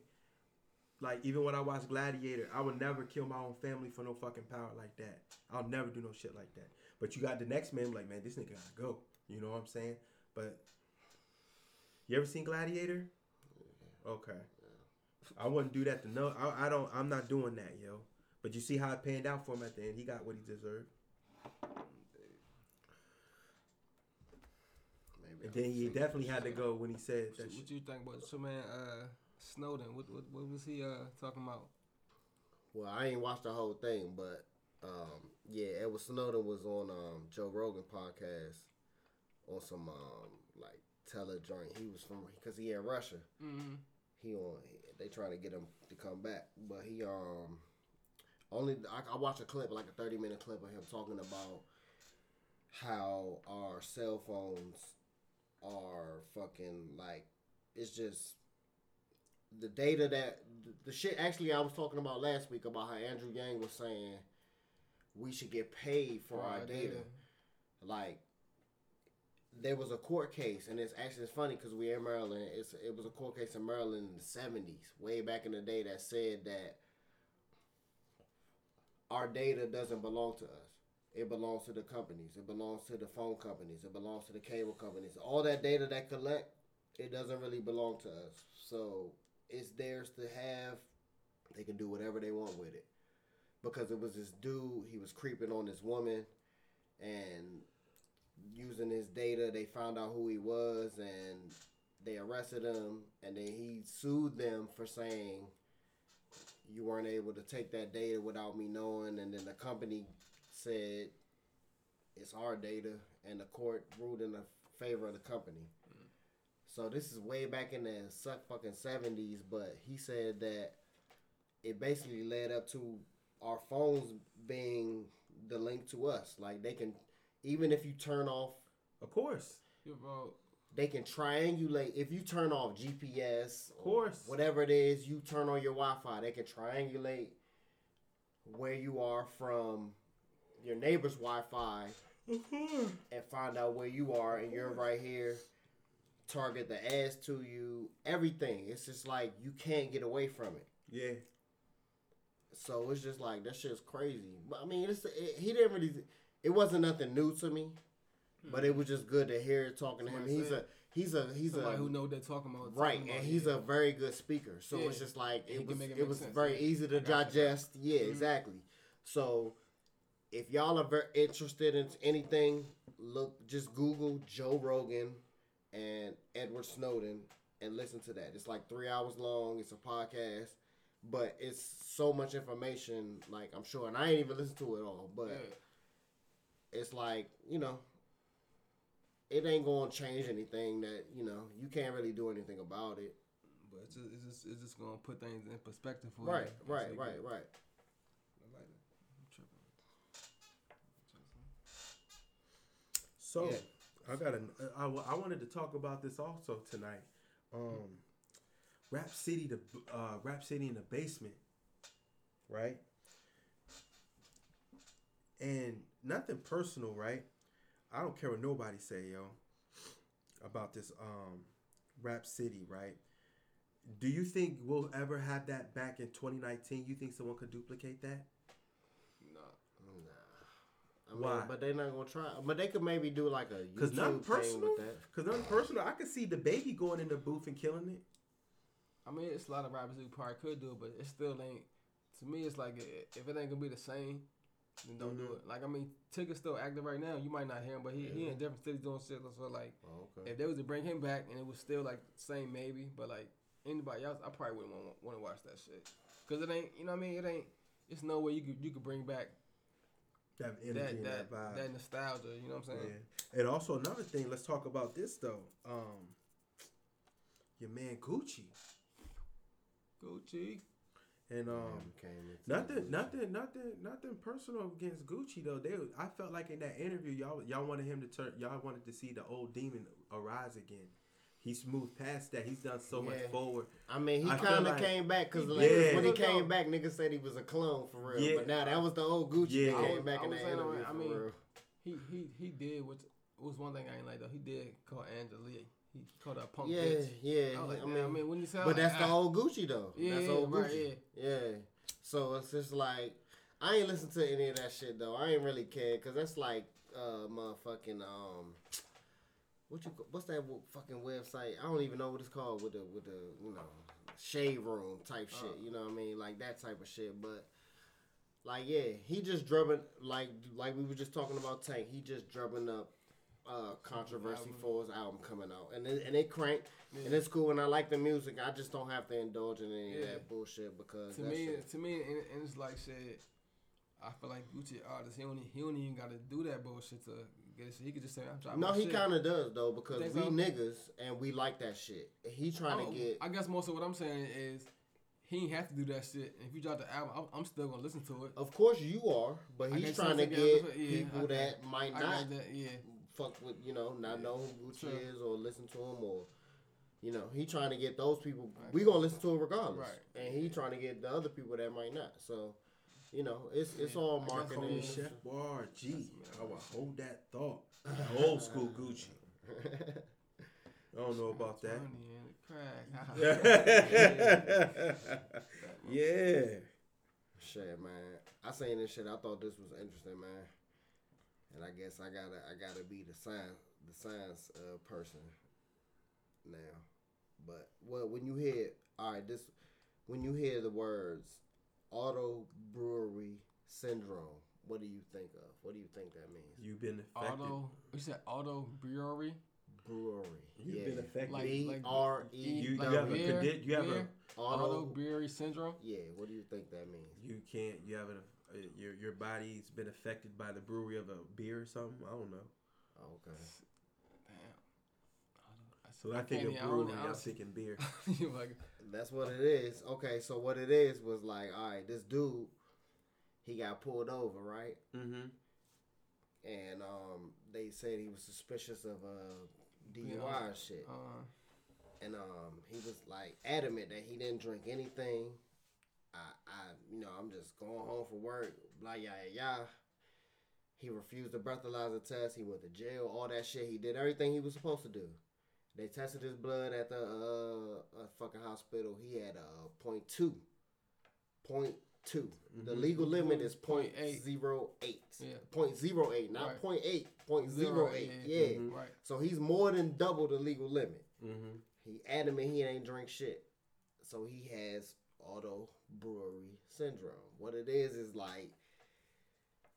like even when I watch Gladiator, I would never kill my own family for no fucking power like that. I'll never do no shit like that. But you got the next man like, man, this nigga gotta go. You know what I'm saying? But you ever seen Gladiator? Okay. I wouldn't do that to no. I, I don't. I'm not doing that, yo. But you see how it panned out for him at the end. He got what he deserved. Maybe And then he definitely had to go when he said What, that. you- shit. you think about your man uh, Snowden? What, what what was he uh talking about? Well, I ain't watched the whole thing, but um, yeah, Edward Snowden was on um, Joe Rogan podcast on some um, like tele joint. He was from because he in Russia. Mm-hmm. He on they trying to get him to come back, but he um only I, I watched a clip like a thirty minute clip of him talking about how our cell phones are fucking like it's just the data that the, the shit actually I was talking about last week about how Andrew Yang was saying we should get paid for, our, data. Like there was a court case, and it's actually it's funny because we're in Maryland. It's it was a court case in Maryland in the seventies, way back in the day, that said that our data doesn't belong to us. It belongs to the companies. It belongs to the phone companies. It belongs to the cable companies. All that data that collect, it doesn't really belong to us. So it's theirs to have. They can do whatever they want with it. Because it was this dude, he was creeping on this woman, and using his data, they found out who he was, and they arrested him, and then he sued them for saying you weren't able to take that data without me knowing, and then the company said it's our data, and the court ruled in the favor of the company. Mm. So this is way back in the suck fucking seventies, but he said that it basically led up to our phones being the link to us. Like they can, even if you turn off, Of course. You about they can triangulate. If you turn off GPS, Of course. whatever it is, you turn on your Wi-Fi. They can triangulate where you are from your neighbor's Wi-Fi mm-hmm. and find out where you are, and you're right here. Target the ads to you, everything. It's just like you can't get away from it. Yeah. So it's just like that shit's crazy. But I mean, it's it, he didn't really. It wasn't nothing new to me, but it was just good to hear it talking to him. He's a he's a he's somebody a who know what they're talking about. right, talking and about, he's yeah. a very good speaker. So it's Yeah. just like it was it it was sense, very easy to you. digest. Yeah, Mhm. exactly. So if y'all are very interested in anything, look just Google Joe Rogan and Edward Snowden and listen to that. It's like three hours long. It's a podcast, but it's so much information. Like I'm sure, and I ain't even listened to it all, but Yeah. It's like you know, it ain't gonna change anything. That you know, you can't really do anything about it. But it's just, it's just it's just gonna put things in perspective for Right, you. right, It's right, like, right. It. I'm. So Yeah. I got a. I, wa- I wanted to talk about this also tonight. Um, Rap City, the uh, Rap City in the basement, right? And nothing personal, right? I don't care what nobody say, yo, about this um, Rap City, right? Do you think we'll ever have that back in 2019? You think someone could duplicate that? No. Nah. I mean, Why? But they're not gonna try. But they could maybe do like a Cause YouTube nothing thing personal. with that. Cause nothing personal. I could see the baby going in the booth and killing it. I mean, it's a lot of rappers who probably could do it, but it still ain't. To me, it's like i- if it ain't gonna be the same, then don't do Mhm. it. Like I mean, Tigger's still active right now. You might not hear him, but he, he in different cities doing shit. So like, Oh, okay. if they was to bring him back and it was still like same maybe, but like anybody else, I probably wouldn't want want to watch that shit. Cause it ain't, you know what I mean? It ain't. It's no way you could you could bring back That energy that that that, vibe. that nostalgia. You know what I'm saying? Yeah. And also another thing, let's talk about this though. Um, your man Gucci Gucci. And um, Yeah, nothing, nothing, nothing, nothing personal against Gucci though. They, I felt like in that interview, y'all, y'all wanted him to turn, y'all wanted to see the old demon arise again. He's moved past that. He's done so much forward. I mean, he kind of like- came back because Yeah. when he came back, niggas said he was a clone for real. Yeah. But now that was the old Gucci Yeah. that came was- back I in the was saying, interview I for mean, real. He he he did what was one thing I ain't like though. He did call Angela Yee. He called her a punk Yeah, bitch. yeah. I, like, I mean, I mean, when you sound but like, that's the old Gucci though. Yeah, that's yeah, old right, Gucci. Yeah. So it's just like I ain't listen to any of that shit though. I ain't really care because that's like uh motherfucking um. What you what's that fucking website? I don't even know what it's called with the with the you know shade room type shit. You know what I mean? Like that type of shit. But like yeah, he just drubbing like like we were just talking about Tank. He just drubbing up uh controversy his album coming out, and it, and it cranked, and it's cool, and I like the music. I just don't have to indulge in any of that bullshit because to me, shit- to me, and, and it's like shit. I feel like Gucci artist. He e- he don't even got to do that bullshit to get it. He could just say, "I'm trying." No, he kind of does though because we so? niggas and we like that shit. He trying Oh, to get I guess most of what I'm saying is he ain't have to do that shit. And if you drop the album, I'm, I'm still gonna listen to it. Of course you are, but he's trying to get yeah, people that might not that. Yeah. Fuck with, you know, not know who Gucci True. is or listen to him or, you know, he trying to get those people. Right. We gonna listen to it regardless, Right. and he trying to get the other people that might not. So, you know, it's it's Yeah, all marketing. Homie Yeah. Chef Bar G. I will hold that thought. [laughs] Old school Gucci. [laughs] I don't know about that. Tony and the crack. [laughs] yeah. Shit, man. I seen this shit. I thought this was interesting, man. And I guess I gotta I gotta be the science the science uh, person now. But well, when you hear all right, this when you hear the words auto brewery syndrome, what do you think of? What do you think that means? You've been affected. auto. You said auto brewery. Brewery. You've yeah. been affected. Like- B like- R E. you, like you have a condi- you have beer, a Auto, auto. brewery syndrome. Yeah. What do you think that means? you can't you have a, your your body's been affected by the brewery of a beer or something. I don't know. Oh, okay. Damn. So I think can't of even- I brewery. don't- I Y'all don't- thinking beer. [laughs] Like, That's what it is. Okay, so what it is was like, all right, this dude, he got pulled over, right? Mm-hmm. And um, they said he was suspicious of uh, DUI Yeah. shit. uh, And um, he was like adamant that he didn't drink anything. I, I, you know, I'm just going home from work, blah, yah, yah. He refused the breathalyzer test. He went to jail, all that shit. He did everything he was supposed to do. They tested his blood at the uh, uh fucking hospital. He had a point two. Point two. The Mhm. legal limit is Point point eight. zero eight. Yeah. Point zero eight, not Right. point eight. Point zero Zero eight. eight, Yeah. Mhm. right. So he's more than double the legal limit. Mm-hmm. He adamant he ain't drink shit. So he has auto brewery syndrome. What it is is like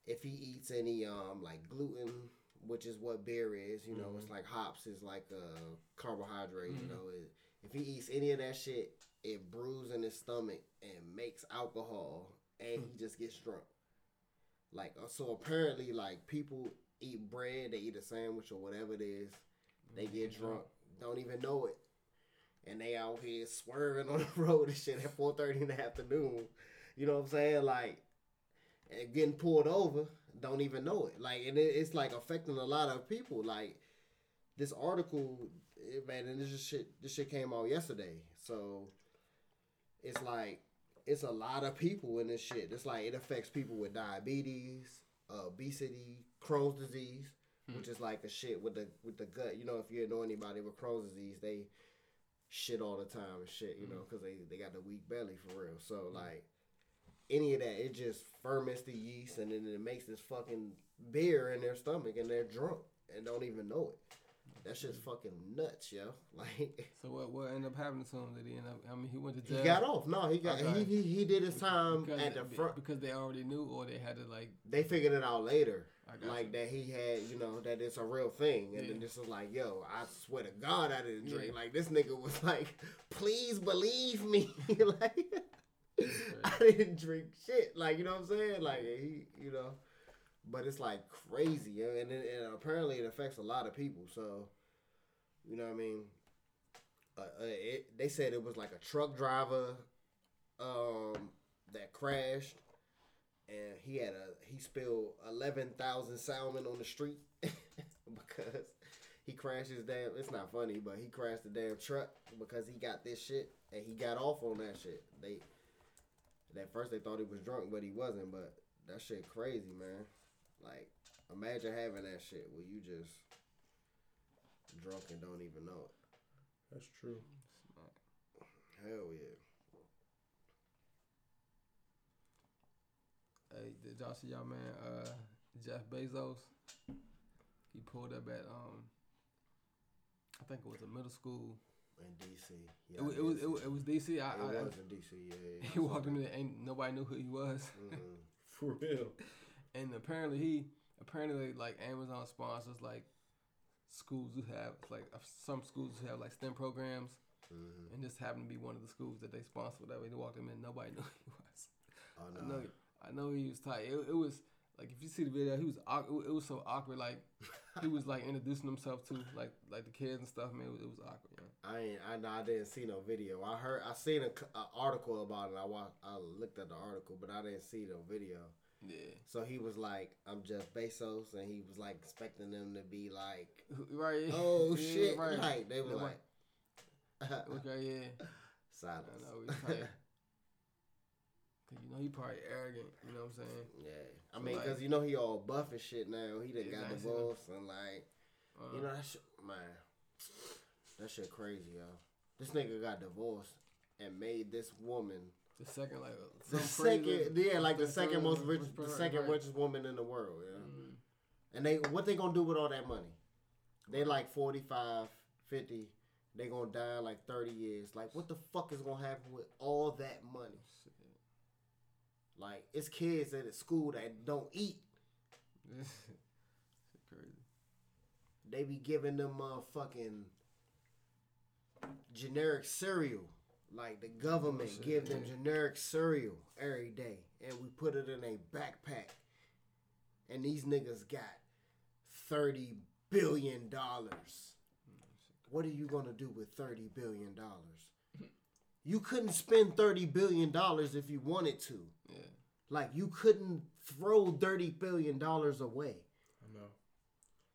if he eats any um like gluten, which is what beer is, you know, it's like hops is like a carbohydrate. You know, it, if he eats any of that shit, it brews in his stomach and makes alcohol, and he just gets drunk. Like uh, so, apparently, like people eat bread, they eat a sandwich or whatever it is, they get drunk, don't even know it, and they out here swerving [laughs] on the road and shit at four thirty in the afternoon. You know what I'm saying? Like, and getting pulled over, don't even know it. Like, and it, it's like affecting a lot of people. Like, this article, eh, man, and this shit, this shit came out yesterday. So, it's like, it's a lot of people in this shit. It's like it affects people with diabetes, obesity, Crohn's disease, which is like a shit with the with the gut. You know, if you know anybody with Crohn's disease, they shit all the time and shit. You know, mm. because they they got the weak belly for real. So mm. like any of that, it just ferments the yeast and then it makes this fucking beer in their stomach and they're drunk and don't even know it. That shit's fucking nuts, yo. [laughs] Like So what what ended up happening to him? Did he end up? I mean, he went to jail. he got off. No, he got Okay. he, he he did his time because, at the front. because they already knew, or they had to like. They figured it out later. Like you. that he had, you know, that it's a real thing. And then this is like, yo, I swear to God I didn't drink. Yeah. Like this nigga was like, please believe me. [laughs] like I didn't drink shit. Like, you know what I'm saying? Like he you know. But it's like crazy, and, it, and apparently it affects a lot of people. So, you know what I mean? Uh, uh, it, they said it was like a truck driver um, that crashed, and he had a he spilled eleven thousand salmon on the street [laughs] because he crashed his damn. It's not funny, but he crashed the damn truck because he got this shit and he got off on that shit. They at first they thought he was drunk, but he wasn't. But that shit crazy, man. Like imagine having that shit where you just drunk and don't even know it. That's true. Hell yeah. Hey, did y'all see y'all man uh, Jeff Bezos? He pulled up at um, I think it was a middle school. In DC. Yeah, It, wa- it was it, wa- it was DC. I, It I, was in DC, yeah. yeah. [laughs] he walked in there, ain't nobody knew who he was, Mhm. [laughs] For real. And apparently he apparently like Amazon sponsors like schools who have like uh, some schools who have like STEM programs, Mhm. and this happened to be one of the schools that they sponsor. way he walked him in, nobody [laughs] knew who he was. Oh, I know, I know he was tight. It, it was like if you see the video, he was awkward. It was so awkward. Like [laughs] he was like introducing himself to like like the kids and stuff. Man, it was, it was awkward. You know? I ain't, I, know I didn't see no video. I heard, I seen a, c- a article about it. I watched, I looked at the article, but I didn't see no video. Yeah, So he was like, "I'm Jeff Bezos," and he was like expecting them to be like, [laughs] right. [laughs] "Oh Yeah, shit!" right. Like they were Nobody- like, [laughs] Okay, yeah. silence. I know, he's. Cause you know he probably arrogant. You know what I'm saying? Yeah, I So, mean, like- cause you know he all buff and shit now. He done Yeah, got divorced and like, Uh, you know that shit, man. That shit crazy, yo. This nigga got divorced and made this woman the second like the second, yeah, like the second most rich, the person, second right. richest woman in the world, yeah. Mm, And they, what they gonna do with all that money? They like 45, 50. They gonna die in like 30 years. Like, what the fuck is gonna happen with all that money? Like, it's kids at school that don't eat. [laughs] crazy. They be giving them motherfucking generic cereal. Like the government Bullshit, give them generic cereal every day, and we put it in a backpack. And these niggas got thirty billion dollars. What are you gonna do with thirty billion dollars? You couldn't spend thirty billion dollars if you wanted to. Yeah. Like you couldn't throw thirty billion dollars away. I know.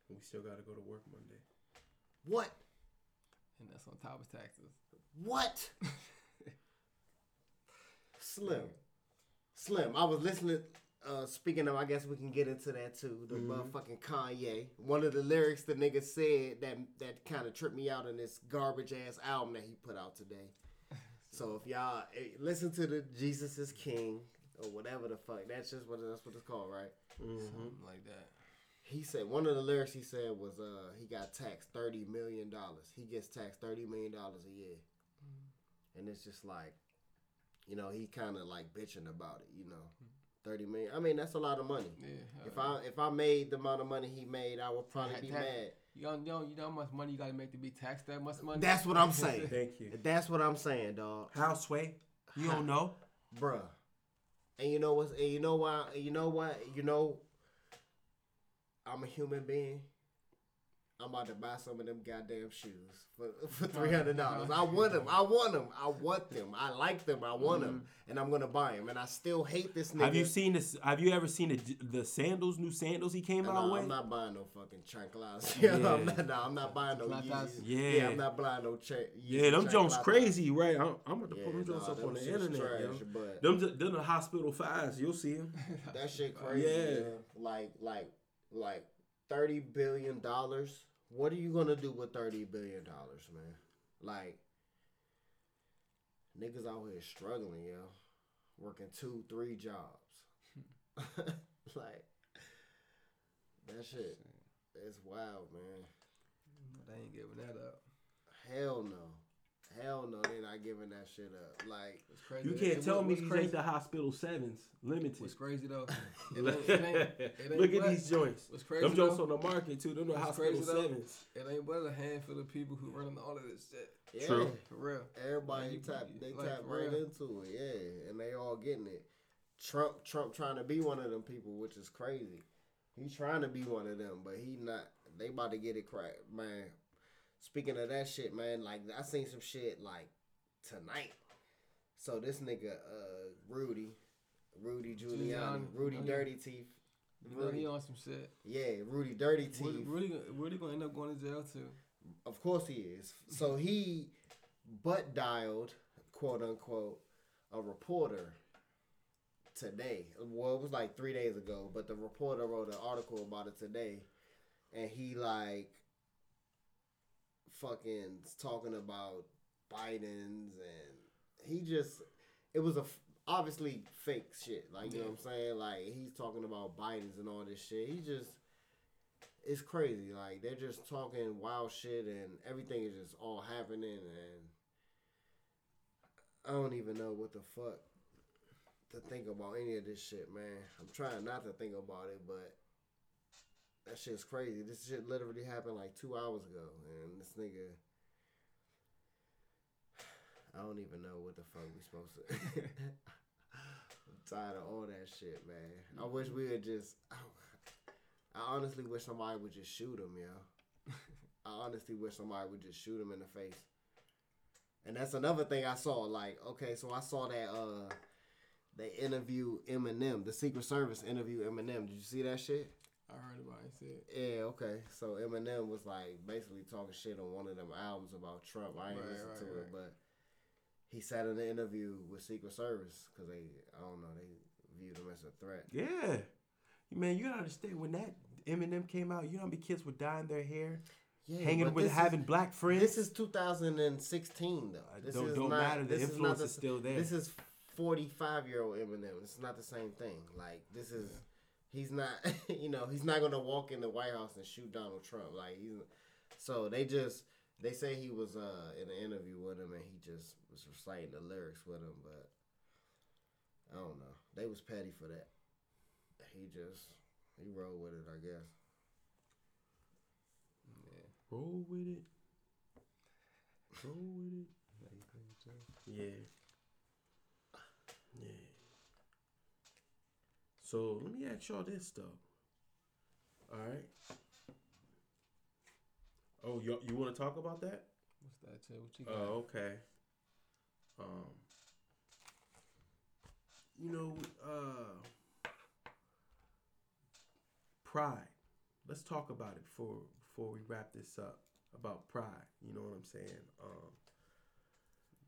We still got to go to work Monday. What? And that's on top of taxes. What? Slim. Slim. I was listening. Uh, speaking of, I guess we can get into that too. The motherfucking Kanye. One of the lyrics the nigga said that that kind of tripped me out in this garbage ass album that he put out today. [laughs] So if y'all eh, listen to the Jesus is King or whatever the fuck, that's just what that's what it's called, right? Something like that. He said one of the lyrics he said was uh he got taxed thirty million dollars. He gets taxed thirty million dollars a year, and it's just like, you know, he kind of like bitching about it, you know, Thirty million. I mean, that's a lot of money. Yeah. If I if I made the amount of money he made, I would probably be ta- mad. You don't, you know, you know how much money you gotta make to be taxed that much money. That's what I'm saying. [laughs] Thank you. That's what I'm saying, dog. How sway? You don't know? Bruh. And you know what? And you know why? You know what? You know, I'm a human being. I'm about to buy some of them goddamn shoes for [laughs] for three hundred dollars. I want them. I want them. I want them. I like them. I want them, mm-hmm. and I'm gonna buy them. And I still hate this nigga. Have you seen this? Have you ever seen the the sandals? New sandals he came out No, with. [laughs] I'm not buying no fucking chanclas. Yeah. I'm not. No, I'm not buying no Chanclas? Yeezys. Yeah. I'm not buying no cha- yeah, them Jones crazy, right? I'm, I'm about to Yeah, put them Jones nah, up them on the internet. trash, yo. but Them, ju- them the hospital fives. You'll see them. That shit crazy. Yeah. Yeah. Like like like thirty billion dollars. What are you gonna do with thirty billion dollars, man? Like niggas out here struggling, yo. Working two, three jobs. [laughs] like that shit. It's wild, man. They ain't giving that up. Hell no. Hell no, they're not giving that shit up. Like It's crazy. You can't it- tell me these crazy, ain't the hospital sevens limited. What's crazy though? [laughs] It Look ain't, it ain't, it ain't at these joints. What's crazy Them joints on the market too. Them the What's hospital crazy, sevens. It ain't but a handful of people who running all of this shit. yeah, True. For real. Everybody Like, you- tap they like, tap right real. into it, yeah, and they all getting it. Trump Trump trying to be one of them people, which is crazy. He's trying to be one of them, but he not. They about to get it cracked, man. Speaking of that shit, man, like I seen some shit like tonight. So this nigga, uh, Rudy, Rudy Giuliani, Giuliani. Rudy Oh, yeah. Dirty Teeth, You know Rudy, he on some shit. yeah, Rudy Dirty Rudy, Teeth. Rudy, Rudy gonna end up going to jail too. Of course he is. So he butt dialed, quote unquote, a reporter today. Well, it was like three days ago, but the reporter wrote an article about it today, and he like fucking talking about Biden's and he just it was a obviously fake shit. Like you know what I'm saying? Like he's talking about Biden's and all this shit. He just it's crazy. Like they're just talking wild shit and everything is just all happening and I don't even know what the fuck to think about any of this shit, man. I'm trying not to think about it, but that shit's crazy. This shit literally happened like two hours ago, and this nigga. [sighs] I don't even know what the fuck we supposed to. [laughs] I'm tired of all that shit, man. I wish we would just. I honestly wish somebody would just shoot him, yo. [laughs] I honestly wish somebody would just shoot him in the face. And that's another thing I saw. Like, okay, so I saw that uh they interview Eminem, the Secret Service interview Eminem. Did you see that shit? I heard about it. Said Yeah, okay. So Eminem was like basically talking shit on one of them albums about Trump. I ain't Right, listened right, to it, but he sat in an interview with Secret Service because they, I don't know, they viewed him as a threat. Yeah, man, you gotta understand when that Eminem came out. You know how many kids were dyeing their hair, Yeah, hanging with this is- having black friends. This is 2016 though. This don't- is don't not, matter, the this influence not is still there. This is 45 year old Eminem. It's not the same thing. Like this is, he's not. [laughs] You know, he's not gonna walk in the White House and shoot Donald Trump. Like he's. So they just they say he was uh in an interview with him and he just was reciting the lyrics with him, but I don't know. They was petty for that. He just he rolled with it, I guess. Yeah. Roll with it. Roll with it. Yeah. Yeah. So let me ask y'all this though. All right. Oh, you you want to talk about that? What's that? What you got? Oh, okay. Um, you know, uh, pride. Let's talk about it before before we wrap this up about pride. You know what I'm saying? Um,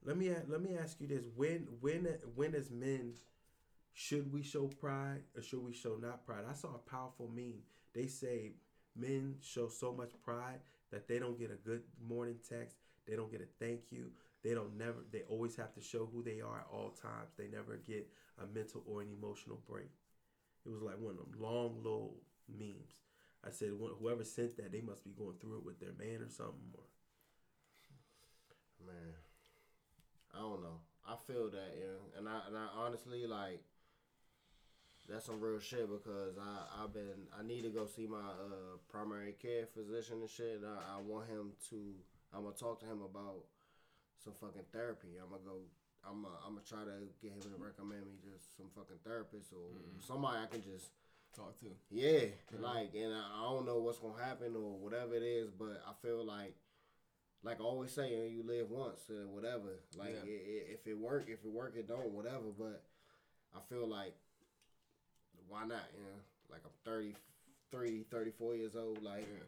let me let me ask you this: when when when as men should we show pride or should we show not pride? I saw a powerful meme. They say men show so much pride that they don't get a good morning text. They don't get a thank you. They don't never. They always have to show who they are at all times. They never get a mental or an emotional break. It was like one of them long little memes. I said, whoever sent that, they must be going through it with their man or something. Or Man, I don't know. I feel that, yeah, and I and I honestly like. That's some real shit because I I've been I need to go see my uh, primary care physician and shit. And I, I want him to. I'm gonna talk to him about some fucking therapy. I'm gonna go. I'm gonna, I'm gonna try to get him to recommend me just some fucking therapist or somebody I can just Talk to. yeah, like, and I, I don't know what's gonna happen or whatever it is, but I feel like, like I always say, you live once or whatever. Like, Yeah. i i if it work, if it work, it don't, whatever. But I feel like, why not? You know, like I'm 33, 34 years old. Like, Yeah.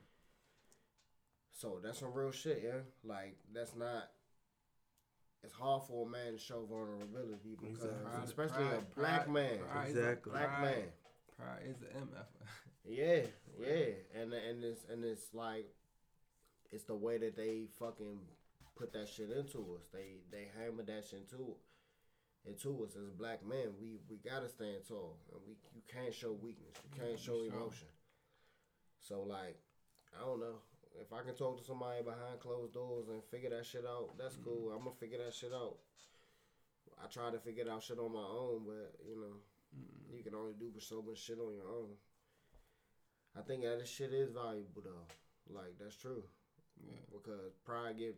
so that's some real shit, yeah. Like, that's not. It's hard for a man to show vulnerability because, Exactly. especially Pride- a black pride- man, pride Exactly. black pride- man. Pride is the MF. [laughs] Yeah, yeah, and and it's and it's like it's the way that they fucking put that shit into us. They they hammer that shit into into us as black men. We we gotta stand tall, and we you can't show weakness. You can't show emotion. So like, I don't know if I can talk to somebody behind closed doors and figure that shit out. That's mm-hmm. cool. I'm gonna figure that shit out. I try to figure out shit on my own, but you know, mm-hmm. you can only do so much shit on your own. I think that this shit is valuable though. Like that's true. Yeah. Because pride get.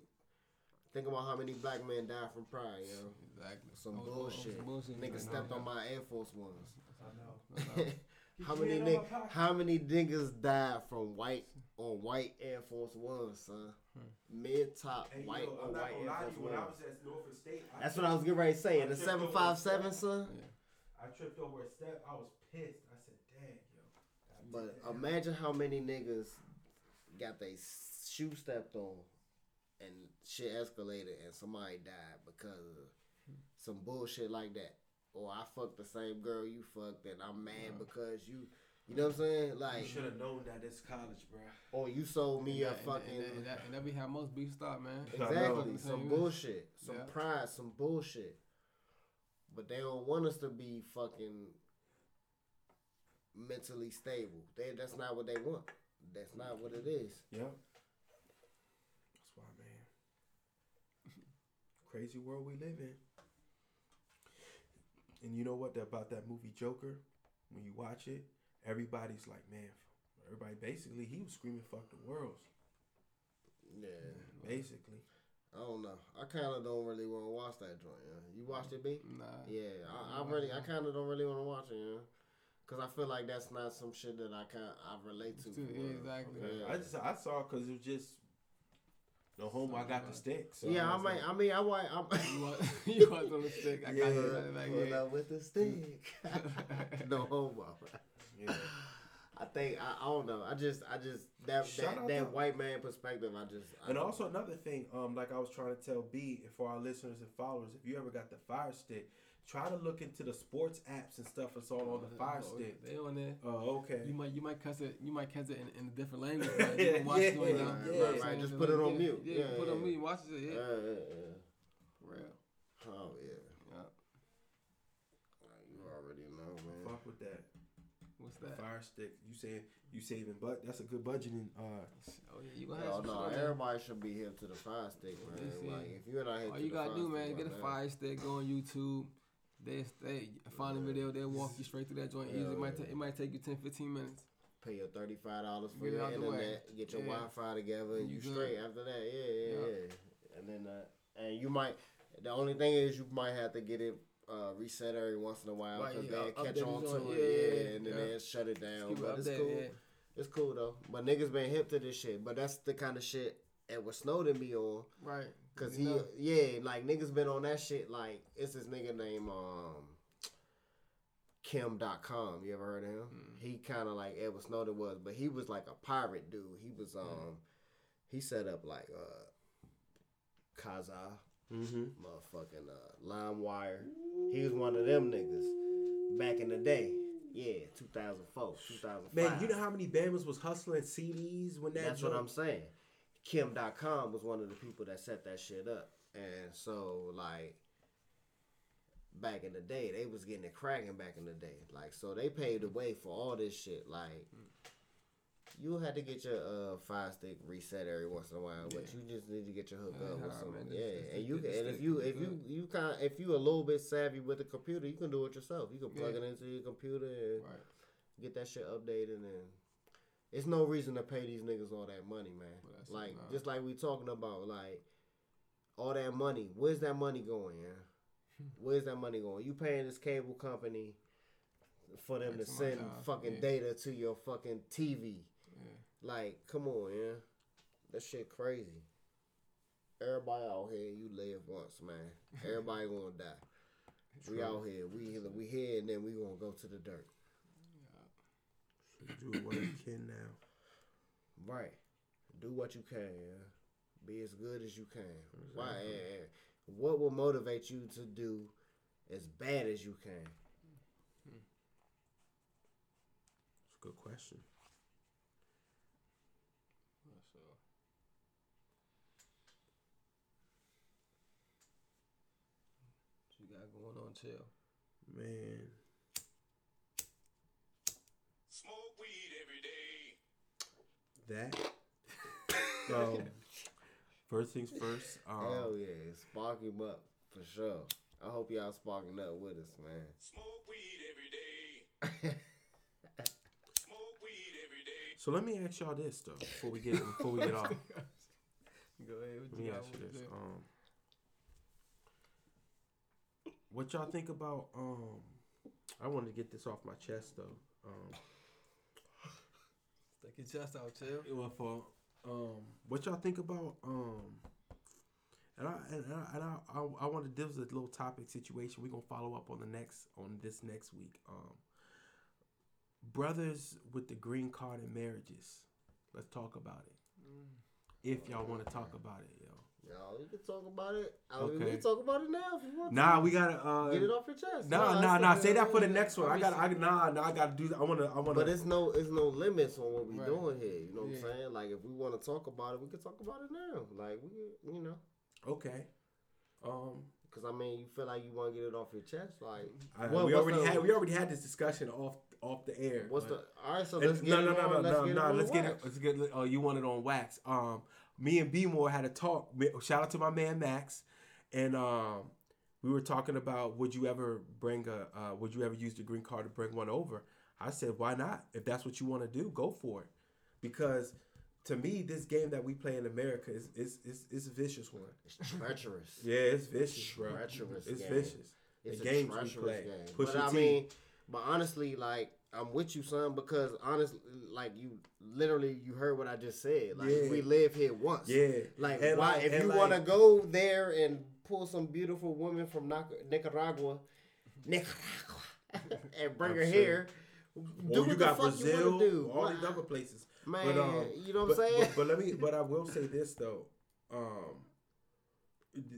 Think about how many black men died from pride, yo. Exactly. Some Oh, bullshit. some bullshit. Niggas Like, stepped no, on no. my Air Force Ones. I know. [laughs] No, no. how many hand niggas? How many niggas died from white on white Air Force Ones, son? Mid top Hey, white yo, I'm on not white Air lie Force you. When I Ones. was at Norfolk State, I That's what I was getting ready to say. I In the seven five seven, over seven a five step. seven, son. I tripped over a step. I was pissed. I said, "Dang, yo." God But damn. imagine how many niggas got their shoe stepped on and shit escalated and somebody died because of some bullshit like that. Or I fucked the same girl you fucked and I'm mad because you, you know what I'm saying? Like you should have known that it's college, bro. or you sold me And a that- fucking. And, and, and, that, and that be how most beef start, man. Exactly, some bullshit, some Yeah. pride, some bullshit. But they don't want us to be fucking mentally stable. They that's not what they want. That's not what it is. Yep. That's why, man. Crazy world we live in. And you know what about that movie Joker? When you watch it, everybody's like, man, everybody basically he was screaming "fuck the world," Yeah, basically. I don't know. I kind of don't really want to watch that joint. Yeah. You watched it, B? Nah. Yeah, I, I really, I kind of don't really want to watch it. Yeah. Cause I feel like that's not some shit that I can I relate to. Still, for yeah, real. exactly. Yeah. I just I saw because it was just the home I got the stick. So yeah, I was might. like, I mean, I might. I'm, You want, [laughs] [laughs] you want on the stick? I got Yeah. you. Like, like, pull up with the stick. [laughs] no homo. yeah. I think I, I don't know. I just I just that Shout that, that to- white man perspective. I just I And don't- also another thing, um, like I was trying to tell B and for our listeners and followers, if you ever got the Fire Stick, try to look into the sports apps and stuff that's all on the Fire Oh, Stick. They on there. Oh, okay. You might you might cuss it you might catch it in, in a different language. [laughs] But you can watch Yeah, it on yeah, you yeah. what I'm Right, saying? just put it on yeah, mute. Yeah, Yeah, put it on mute. Watch it. yeah, Yeah, yeah, yeah. for real. Oh yeah. Yeah. You already know, man. Fuck with that. What's The that? Fire Stick. You saying you saving, but that's a good budgeting. Uh, Oh yeah, you gonna Oh have some no, shit on there. everybody should be hip to the fire stick, man. Like if you're not hip All to you the gotta fire do, stick man, get a right now, fire stick, go on YouTube. They stay find a video, they'll walk you straight through that joint easy. It might ta- it might take you 10, 15 minutes. Pay your thirty five dollars for your internet, get your Yeah. Wi-Fi together, and You you, straight after that. Yeah, yeah, Yeah. yeah. And then uh, and you might. The only thing is you might have to get it uh, reset every once in a while Right, because yeah, they'll catch on to it, Yeah, yeah, yeah, and then yeah. they'll shut it down. It But it's updated, cool. It's cool though. But niggas been hip to this shit. But that's the kind of shit Edward Snowden be on. Right. Cause he, yeah, like niggas been on that shit. Like it's this nigga named um, Kim Dotcom. You ever heard of him? Mm. He kind of like Edward Snowden was, but he was like a pirate dude. He was um, he set up like uh, Kazaa, mm-hmm. motherfucking uh, LimeWire. He was one of them niggas back in the day. Yeah, 2004, 2005. Man, you know how many Bama's was hustling CDs when that? That's what I'm saying. Kim Dotcom was one of the people that set that shit up. And so, like, back in the day, they was getting it cracking back in the day. Like, so they paved the way for all this shit. Like, you had to get your uh fire stick reset every once in a while, but you just need to get your hook Yeah, up with man, yeah, and you can, and if you if you you kind if you a little bit savvy with the computer, you can do it yourself. You can plug Yeah. it into your computer and Right. get that shit updated and. It's no reason to pay these niggas all that money, man. Like nah. just like we talking about, like all that money. Where's that money going? Yeah, [laughs] where's that money going? You paying this cable company for them to send dollars, fucking yeah. data to your fucking TV? Yeah. Like, come on, yeah. That shit crazy. Everybody out here, you live once, man. [laughs] Everybody gonna die. We out here, we we here, and then we gonna go to the dirt. Do what you can now. Right. Do what you can, yeah. Be as good as you can. Why? and- and What will motivate you to do as bad as you can? It's a good question. So, what you got going on, chill? Man. Smoke weed every day. That. [laughs] so, first things first. Um, Hell yeah, spark him up for sure. I hope y'all sparking up with us, man. Smoke weed every day. [laughs] Smoke weed every day. So let me ask y'all this though, before we get before we get off. [laughs] Go ahead. What Let me ask you this. There? Um, what y'all think about? Um, I wanted to get this off my chest though. Um, Stick your chest out, chill. well, for um, what y'all think about? Um, and I and I, and I, I, I wanted this was a little topic situation. We're gonna follow up on the next on this next week. Um, brothers with the green card and marriages. Let's talk about it. If y'all want to talk about it, yo. Y'all, you can talk about it. I mean, we can talk about it now if you want. Nah, to. we gotta uh, get it off your chest. Nah, I nah, nah. Say that for the next one. I got, I nah, nah. I gotta do. that. I wanna, I wanna. But it's no, it's no limits on what we Right. doing here. You know what Yeah. I'm saying? Like if we want to talk about it, we can talk about it now. Like we, you know, okay. Um, because I mean, you feel like you want to get it off your chest. Like I, What- we already the- had, we already had this discussion off, off the air. what's the? All right, so let's get no, it no, no, on. no, let's no, no. Let's get it. Let's get. Oh, you want it on wax? Um, me and B More had a talk. Shout out to my man Max, and um, we were talking about would you ever bring a? Uh, would you ever use the green card to bring one over? I said, why not? If that's what you want to do, go for it. Because to me, this game that we play in America is is is, is a vicious one. It's treacherous. Yeah, it's vicious, bro. Treacherous It's game. vicious. It's the a games we treacherous play. game. Push but I I T. mean, but honestly, like I'm with you, son, because honestly, like you literally you heard what I just said. Like Yeah. we live here once. Yeah, Like And why? like- if you like- want to go there and pull some beautiful woman from Nicaragua, Nicaragua, [laughs] and bring I'm her sure. here. Or do you what got the fuck you Brazil, wanna do. all these other places. Man, But, um, you know what but, I'm saying? But, but let me. [laughs] But I will say this though. Um,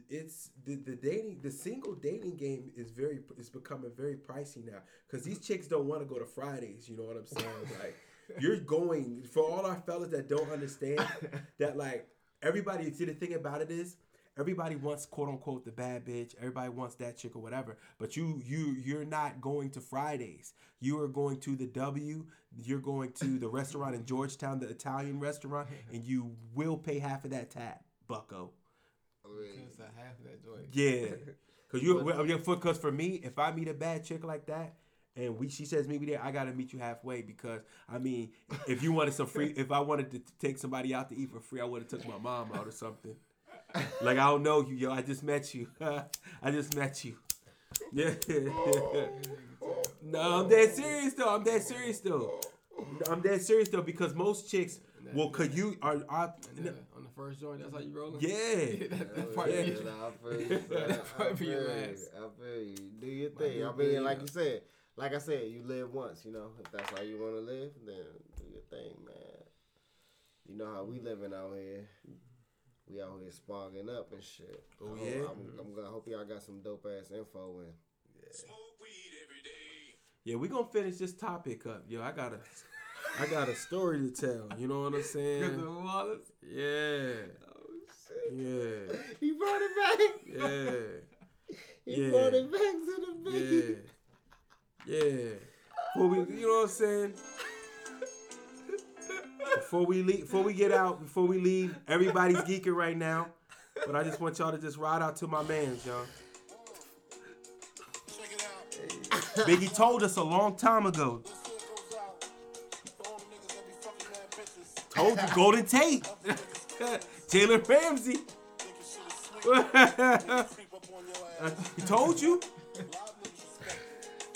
it's the, the dating the single dating game is very is becoming very pricey now because these chicks don't want to go to Fridays. You know what I'm saying? [laughs] Like you're going for all our fellas that don't understand [laughs] that like everybody. See the thing about it is everybody wants quote unquote the bad bitch. Everybody wants that chick or whatever. But you you you're not going to Fridays. You are going to the W. You're going to the restaurant in Georgetown, the Italian restaurant, [laughs] and you will pay half of that tab, Bucko. It's a half that joint. Yeah, [laughs] cause you well, for cause for me, if I meet a bad chick like that. And we, she says meet me there. I gotta meet you halfway because I mean, if you wanted some free, if I wanted to take somebody out to eat for free, I would have took my mom out or something. Like I don't know you, yo. I just met you. [laughs] I just met you. [laughs] Yeah. no, I'm dead serious though. I'm dead serious though. I'm dead serious though because most chicks will could you are are And then on the first joint, that's how you rolling. yeah. [laughs] that, that part yeah, is- nah, I feel you, [laughs] son. That part be your you. ass. I feel you. Do your thing. be I a mean, like you said, like I said, you live once. You know, if that's how you want to live, then do your thing, man. You know how we living out here. We out here sparking up and shit. Oh, I hope- yeah? I'm, I'm gonna hope y'all got some dope ass info in. Smoke weed every day. Yeah, we gonna finish this topic up. Yo, I got a, I got a story to tell. You know what I'm saying? Wallace. Yeah, Oh shit. yeah, He brought it back. yeah, [laughs] He Yeah. brought it back to the beat. yeah, yeah. Before we, you know what I'm saying? before we leave, before we get out, before we leave, everybody's geeking right now. But I just want y'all to just ride out to my man's, y'all. Check it out. Biggie told us a long time ago. Told you, Golden Tate, [laughs] Taylor Ramsey. Thinking shit is sweet. Creep up on your ass. He told you. A lot of niggas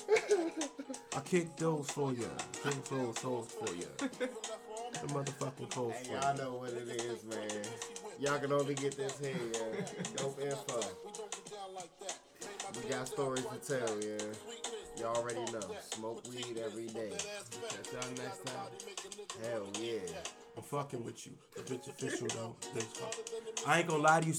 respect. I kicked those for you. Kick those hoes for you. Even left for The motherfucking clothes Hey, for y'all you. know what it is, man. Y'all can only get this here, yeah. Dope info. We don't get down like that. Pay my We got stories to tell, yeah. Y'all already know. Smoke weed every day. Catch y'all next time. Hell yeah. I'm fucking with you. Bitch official though. I ain't gonna lie to you.